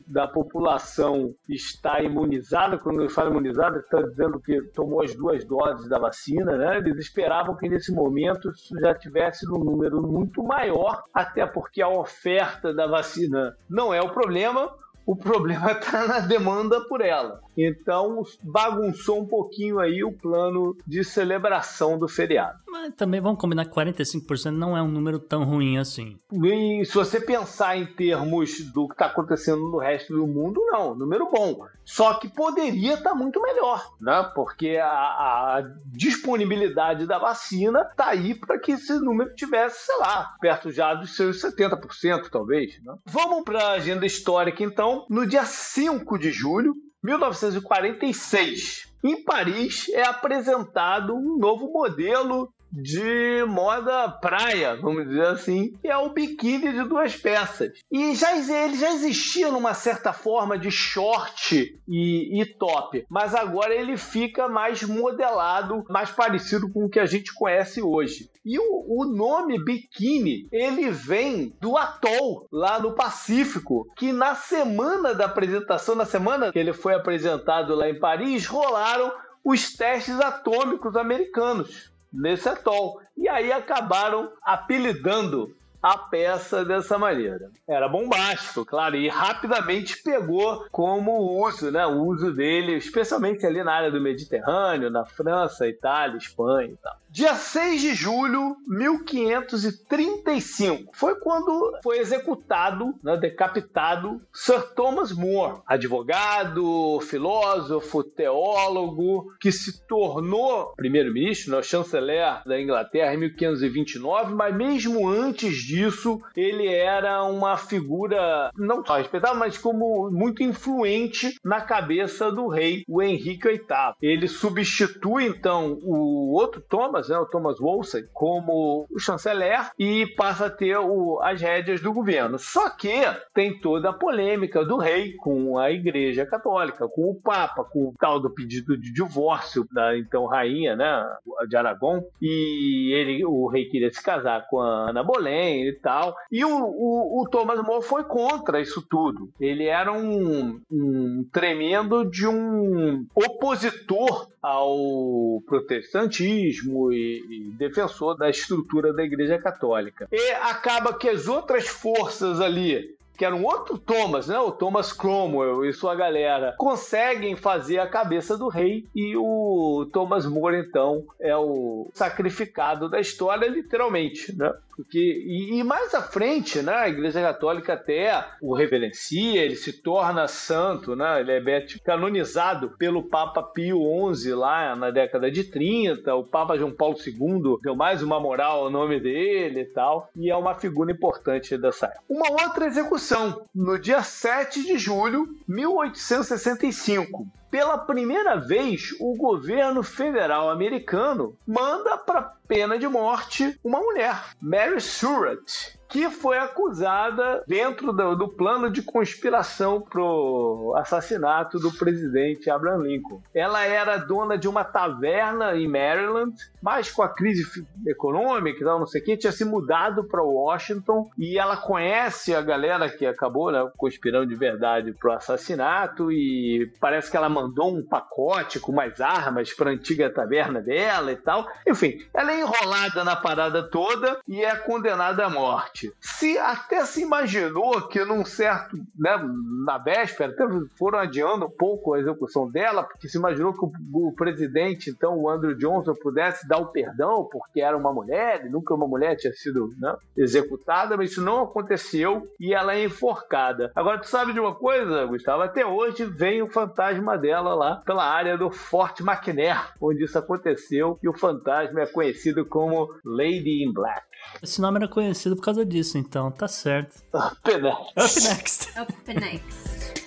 da população está imunizada. Quando eu falo imunizada, está dizendo que tomou as duas doses da vacina, né? Eles esperavam que nesse momento isso já tivesse num número muito maior, até porque a oferta da vacina não é o problema. O problema está [laughs] na demanda por ela. Então bagunçou um pouquinho aí o plano de celebração do feriado. Mas também vamos combinar que 45% não é um número tão ruim assim. E se você pensar em termos do que está acontecendo no resto do mundo, não, número bom. Só que poderia estar muito melhor, né? Porque a, a disponibilidade da vacina está aí para que esse número tivesse, sei lá, perto já dos seus 70%, talvez. Né? Vamos para a agenda histórica, então. No dia 5 de julho, 1946, em Paris é apresentado um novo modelo de moda praia, vamos dizer assim, que é o biquíni de duas peças. E já, ele já existia numa certa forma de short e, e top, mas agora ele fica mais modelado, mais parecido com o que a gente conhece hoje. E o, o nome biquíni, ele vem do atol lá no Pacífico, que na semana da apresentação, na semana que ele foi apresentado lá em Paris, rolaram os testes atômicos americanos nesse atol. E aí acabaram apelidando a peça dessa maneira. Era bombástico, claro, e rapidamente pegou como uso, né? O uso dele, especialmente ali na área do Mediterrâneo, na França, Itália, Espanha e tal. Dia 6 de julho 1535 foi quando foi executado, né, decapitado Sir Thomas More, advogado, filósofo, teólogo, que se tornou primeiro-ministro, né, chanceler da Inglaterra em 1529, mas mesmo antes disso ele era uma figura não só respeitada, mas como muito influente na cabeça do rei, o Henrique VIII. Ele substitui então o outro Thomas, né, o Thomas Wolsey, como chanceler e passa a ter o, as rédeas do governo. Só que tem toda a polêmica do rei com a Igreja Católica, com o Papa, com o tal do pedido de divórcio da então rainha, né, de Aragão, e ele, o rei queria se casar com a Ana Boleyn e tal, e o, o, o Thomas More foi contra isso tudo. Ele era um, um tremendo de um opositor ao protestantismo e, e, defensor da estrutura da Igreja Católica. E acaba que as outras forças ali que era um outro Thomas, né? O Thomas Cromwell e sua galera, conseguem fazer a cabeça do rei e o Thomas More, então, é o sacrificado da história, literalmente, né? Porque, e, e, mais à frente, né, a Igreja Católica até o reverencia, ele se torna santo, né, ele é canonizado pelo Papa Pio XI lá na década de 30, o Papa João Paulo II deu mais uma moral ao nome dele e tal, e é uma figura importante dessa época. Uma outra execução, no dia 7 de julho de 1865, pela primeira vez, o governo federal americano manda para pena de morte uma mulher, Mary Surratt, que foi acusada dentro do, do plano de conspiração pro assassinato do presidente Abraham Lincoln. Ela era dona de uma taverna em Maryland, mas com a crise econômica não sei o que, tinha se mudado para Washington e ela conhece a galera que acabou né, conspirando de verdade pro assassinato e parece que ela mandou um pacote com mais armas para antiga taverna dela e tal. Enfim, ela é enrolada na parada toda e é condenada à morte. Se até se imaginou que num certo, né, na véspera, até foram adiando um pouco a execução dela, porque se imaginou que o, o presidente, então, o Andrew Johnson, pudesse dar o perdão porque era uma mulher, e nunca uma mulher tinha sido né, executada, mas isso não aconteceu e ela é enforcada. Agora, tu sabe de uma coisa, Gustavo? Até hoje vem o fantasma dela lá pela área do Fort McNair, onde isso aconteceu, e o fantasma é conhecido como Lady in Black. Esse nome era conhecido por causa disso, então tá certo. [laughs] Up next. Up next. Up next.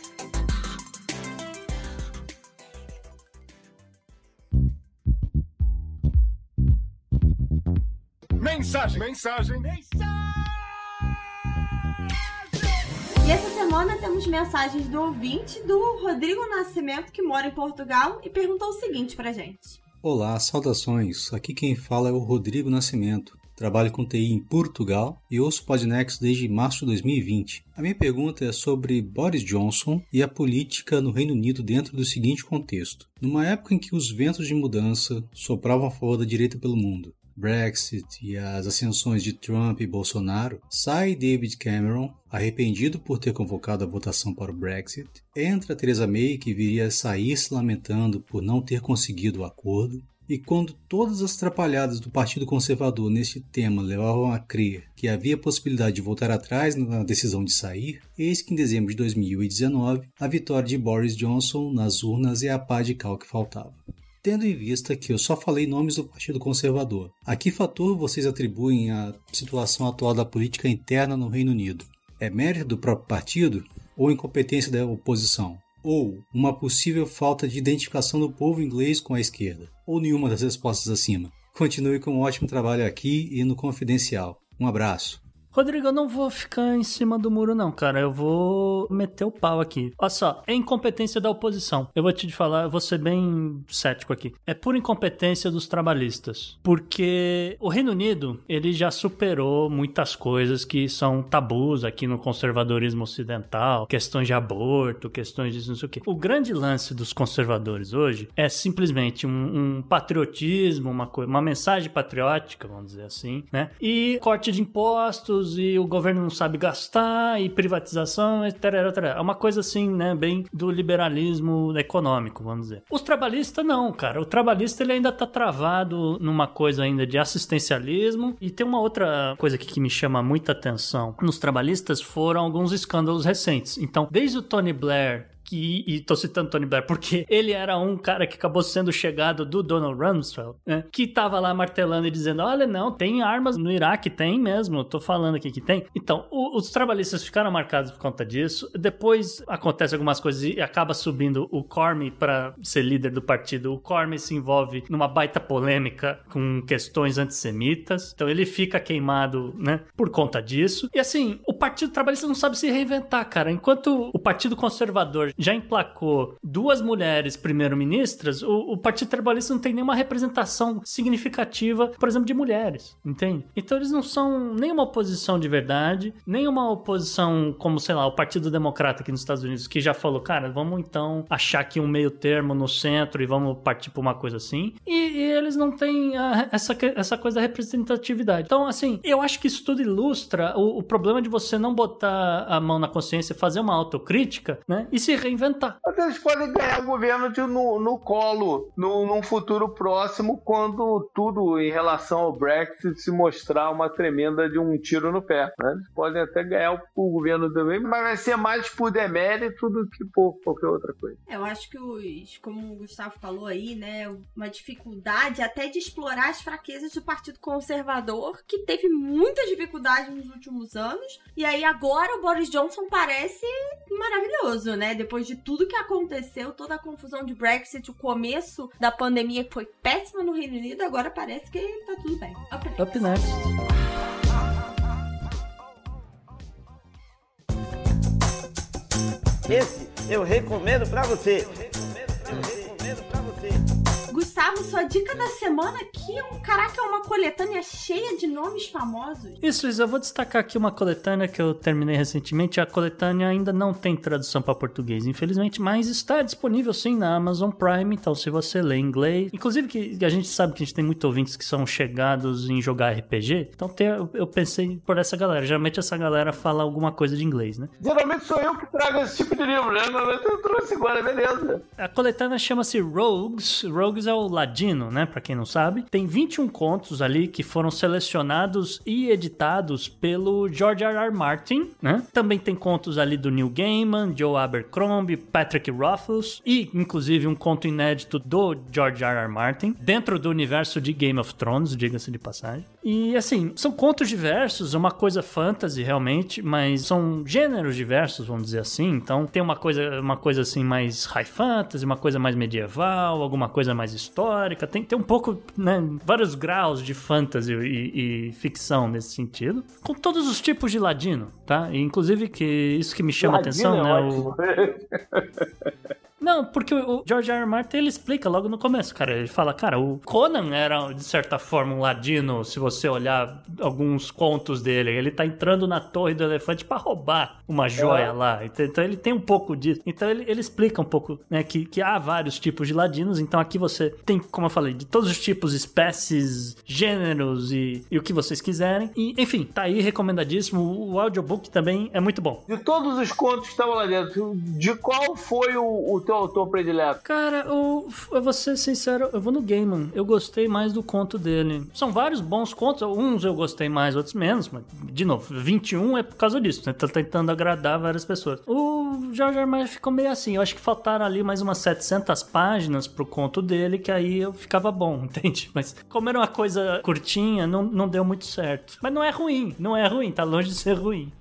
Mensagem, mensagem, E essa semana temos mensagens do ouvinte do Rodrigo Nascimento, que mora em Portugal, e perguntou o seguinte pra gente. Olá, saudações. Aqui quem fala é o Rodrigo Nascimento. Trabalho com TI em Portugal e ouço Podnext desde março de 2020. A minha pergunta é sobre Boris Johnson e a política no Reino Unido dentro do seguinte contexto. Numa época em que os ventos de mudança sopravam a favor da direita pelo mundo, Brexit e as ascensões de Trump e Bolsonaro, sai David Cameron, arrependido por ter convocado a votação para o Brexit, entra Theresa May, que viria a sair se lamentando por não ter conseguido o acordo, e quando todas as atrapalhadas do Partido Conservador neste tema levavam a crer que havia possibilidade de voltar atrás na decisão de sair, eis que em dezembro de 2019 a vitória de Boris Johnson nas urnas é a pá de cal que faltava. Tendo em vista que eu só falei nomes do Partido Conservador, a que fator vocês atribuem a situação atual da política interna no Reino Unido? É mérito do próprio partido ou incompetência da oposição? Ou uma possível falta de identificação do povo inglês com a esquerda? Ou nenhuma das respostas acima? Continue com um ótimo trabalho aqui e no Confidencial. Um abraço. Rodrigo, eu não vou ficar em cima do muro, não, cara. Eu vou meter o pau aqui. Olha só, é incompetência da oposição. Eu vou te falar, eu vou ser bem cético aqui. É por incompetência dos trabalhistas. Porque o Reino Unido, ele já superou muitas coisas que são tabus aqui no conservadorismo ocidental. Questões de aborto, questões disso, não sei o quê. O grande lance dos conservadores hoje é simplesmente um, um patriotismo, uma, uma mensagem patriótica, vamos dizer assim, né? E corte de impostos e o governo não sabe gastar e privatização, etc, etc. É uma coisa assim, né, bem do liberalismo econômico, vamos dizer. Os trabalhistas não, cara. O trabalhista ele ainda tá travado numa coisa ainda de assistencialismo e tem uma outra coisa aqui que me chama muita atenção. Nos trabalhistas foram alguns escândalos recentes. Então, desde o Tony Blair que, e tô citando Tony Blair porque ele era um cara que acabou sendo chegado do Donald Rumsfeld, né, que tava lá martelando e dizendo: olha, não, tem armas no Iraque, tem mesmo, tô falando aqui que tem. Então, o, os trabalhistas ficaram marcados por conta disso. Depois acontece algumas coisas e acaba subindo o Cormy para ser líder do partido. O Cormy se envolve numa baita polêmica com questões antissemitas. Então, ele fica queimado, né, por conta disso. E assim, o Partido Trabalhista não sabe se reinventar, cara. Enquanto o Partido Conservador já emplacou duas mulheres primeiro-ministras, o, o, Partido Trabalhista não tem nenhuma representação significativa, por exemplo, de mulheres, entende? Então eles não são nem uma oposição de verdade, nem uma oposição como, sei lá, o Partido Democrata aqui nos Estados Unidos, que já falou, cara, vamos então achar aqui um meio termo no centro e vamos partir pra uma coisa assim. E, e eles não têm a, essa, essa coisa da representatividade. Então, assim, eu acho que isso tudo ilustra o, o problema de você não botar a mão na consciência, fazer uma autocrítica, né? E se reinventar. Mas eles podem ganhar o governo de, no, no colo no, num futuro próximo, quando tudo em relação ao Brexit se mostrar uma tremenda de um tiro no pé. Né? Eles podem até ganhar o, o governo também, mas vai ser mais por demérito do que por qualquer outra coisa. É, eu acho que os, como o Gustavo falou aí, né, uma dificuldade até de explorar as fraquezas do Partido Conservador, que teve muita dificuldade nos últimos anos, e aí agora o Boris Johnson parece maravilhoso, né? Depois depois de tudo que aconteceu, toda a confusão de Brexit, o começo da pandemia que foi péssima no Reino Unido, agora parece que tá tudo bem. Up next. Up next. Esse eu recomendo pra você. Gustavo, sua dica da semana aqui, um, caraca, é uma coletânea cheia de nomes famosos. Isso, Isa, eu vou destacar aqui uma coletânea que eu terminei recentemente. A coletânea ainda não tem tradução para português, infelizmente, mas está disponível sim na Amazon Prime. Então, se você lê inglês, inclusive que a gente sabe que a gente tem muitos ouvintes que são chegados em jogar RPG, então tem, eu pensei por essa galera. Geralmente essa galera fala alguma coisa de inglês, né? Geralmente sou eu que trago esse tipo de livro, né? Mas eu trouxe agora, beleza. A coletânea chama-se Rogues. Rogues é o ladino, né? Pra quem não sabe. Tem 21 contos ali que foram selecionados e editados pelo George R. R. Martin, né? Também tem contos ali do Neil Gaiman, Joe Abercrombie, Patrick Rothfuss e, inclusive, um conto inédito do George R. R. Martin dentro do universo de Game of Thrones, diga-se de passagem. E, assim, são contos diversos, é uma coisa fantasy realmente, mas são gêneros diversos, vamos dizer assim. Então, tem uma coisa, uma coisa assim mais high fantasy, uma coisa mais medieval, alguma coisa mais histórica. Tem, tem um pouco, né, vários graus de fantasy e, e ficção nesse sentido. Com todos os tipos de ladino, tá? E, inclusive, que isso que me chama Ladino atenção, é né? ótimo. O... [laughs] Não, porque o George R. R. Martin ele explica logo no começo, cara. Ele fala, cara, o Conan era de certa forma um ladino, se você olhar alguns contos dele. Ele tá entrando na Torre do Elefante pra roubar uma joia É. lá. Então então ele tem um pouco disso. Então ele, ele explica um pouco, né, que, que há vários tipos de ladinos. Então aqui você tem, como eu falei, de todos os tipos, espécies, gêneros e, e o que vocês quiserem. E, enfim, tá aí recomendadíssimo. O audiobook também é muito bom. De todos os contos que estavam lá dentro, de qual foi o, o teu autor predileto? Cara, eu, eu vou ser sincero, eu vou no Gaiman. Eu gostei mais do conto dele. São vários bons contos, uns eu gostei mais, outros menos, mas, de novo, 21 é por causa disso, né? Tá tentando agradar várias pessoas. O George. R. Martin ficou meio assim, eu acho que faltaram ali mais umas 700 páginas pro conto dele, que aí eu ficava bom, [laughs] entende? Mas como era uma coisa curtinha, não, não deu muito certo. Mas não é ruim, não é ruim, tá longe de ser ruim.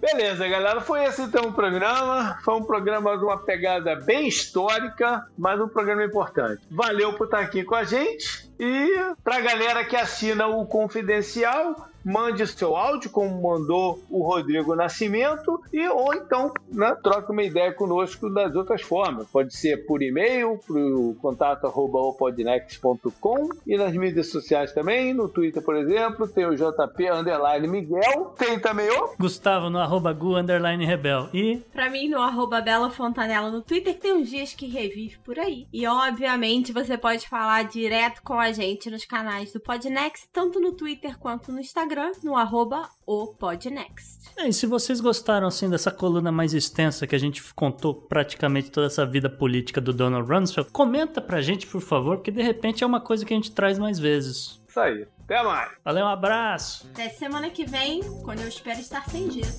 Beleza, galera. Foi esse então o programa. Foi um programa de uma pegada bem histórica, mas um programa importante. Valeu por estar aqui com a gente. E pra galera que assina o Confidencial, mande seu áudio, como mandou o Rodrigo Nascimento, e ou então né, troque uma ideia conosco das outras formas. Pode ser por e-mail, pro contato arroba opodnext.com e nas mídias sociais também, no Twitter, por exemplo, tem o JP Underline Miguel, tem também o Gustavo no arroba gu underline rebel. E Pra mim, no arroba Bela Fontanella no Twitter, que tem uns dias que revive por aí. E, obviamente, você pode falar direto com a gente nos canais do Podnext, tanto no Twitter quanto no Instagram, no arroba o Podnext. É, e se vocês gostaram assim dessa coluna mais extensa que a gente contou praticamente toda essa vida política do Donald Rumsfeld, comenta pra gente, por favor, porque de repente é uma coisa que a gente traz mais vezes. Isso aí. Até mais. Valeu, um abraço. Até semana que vem, quando eu espero estar sem dias.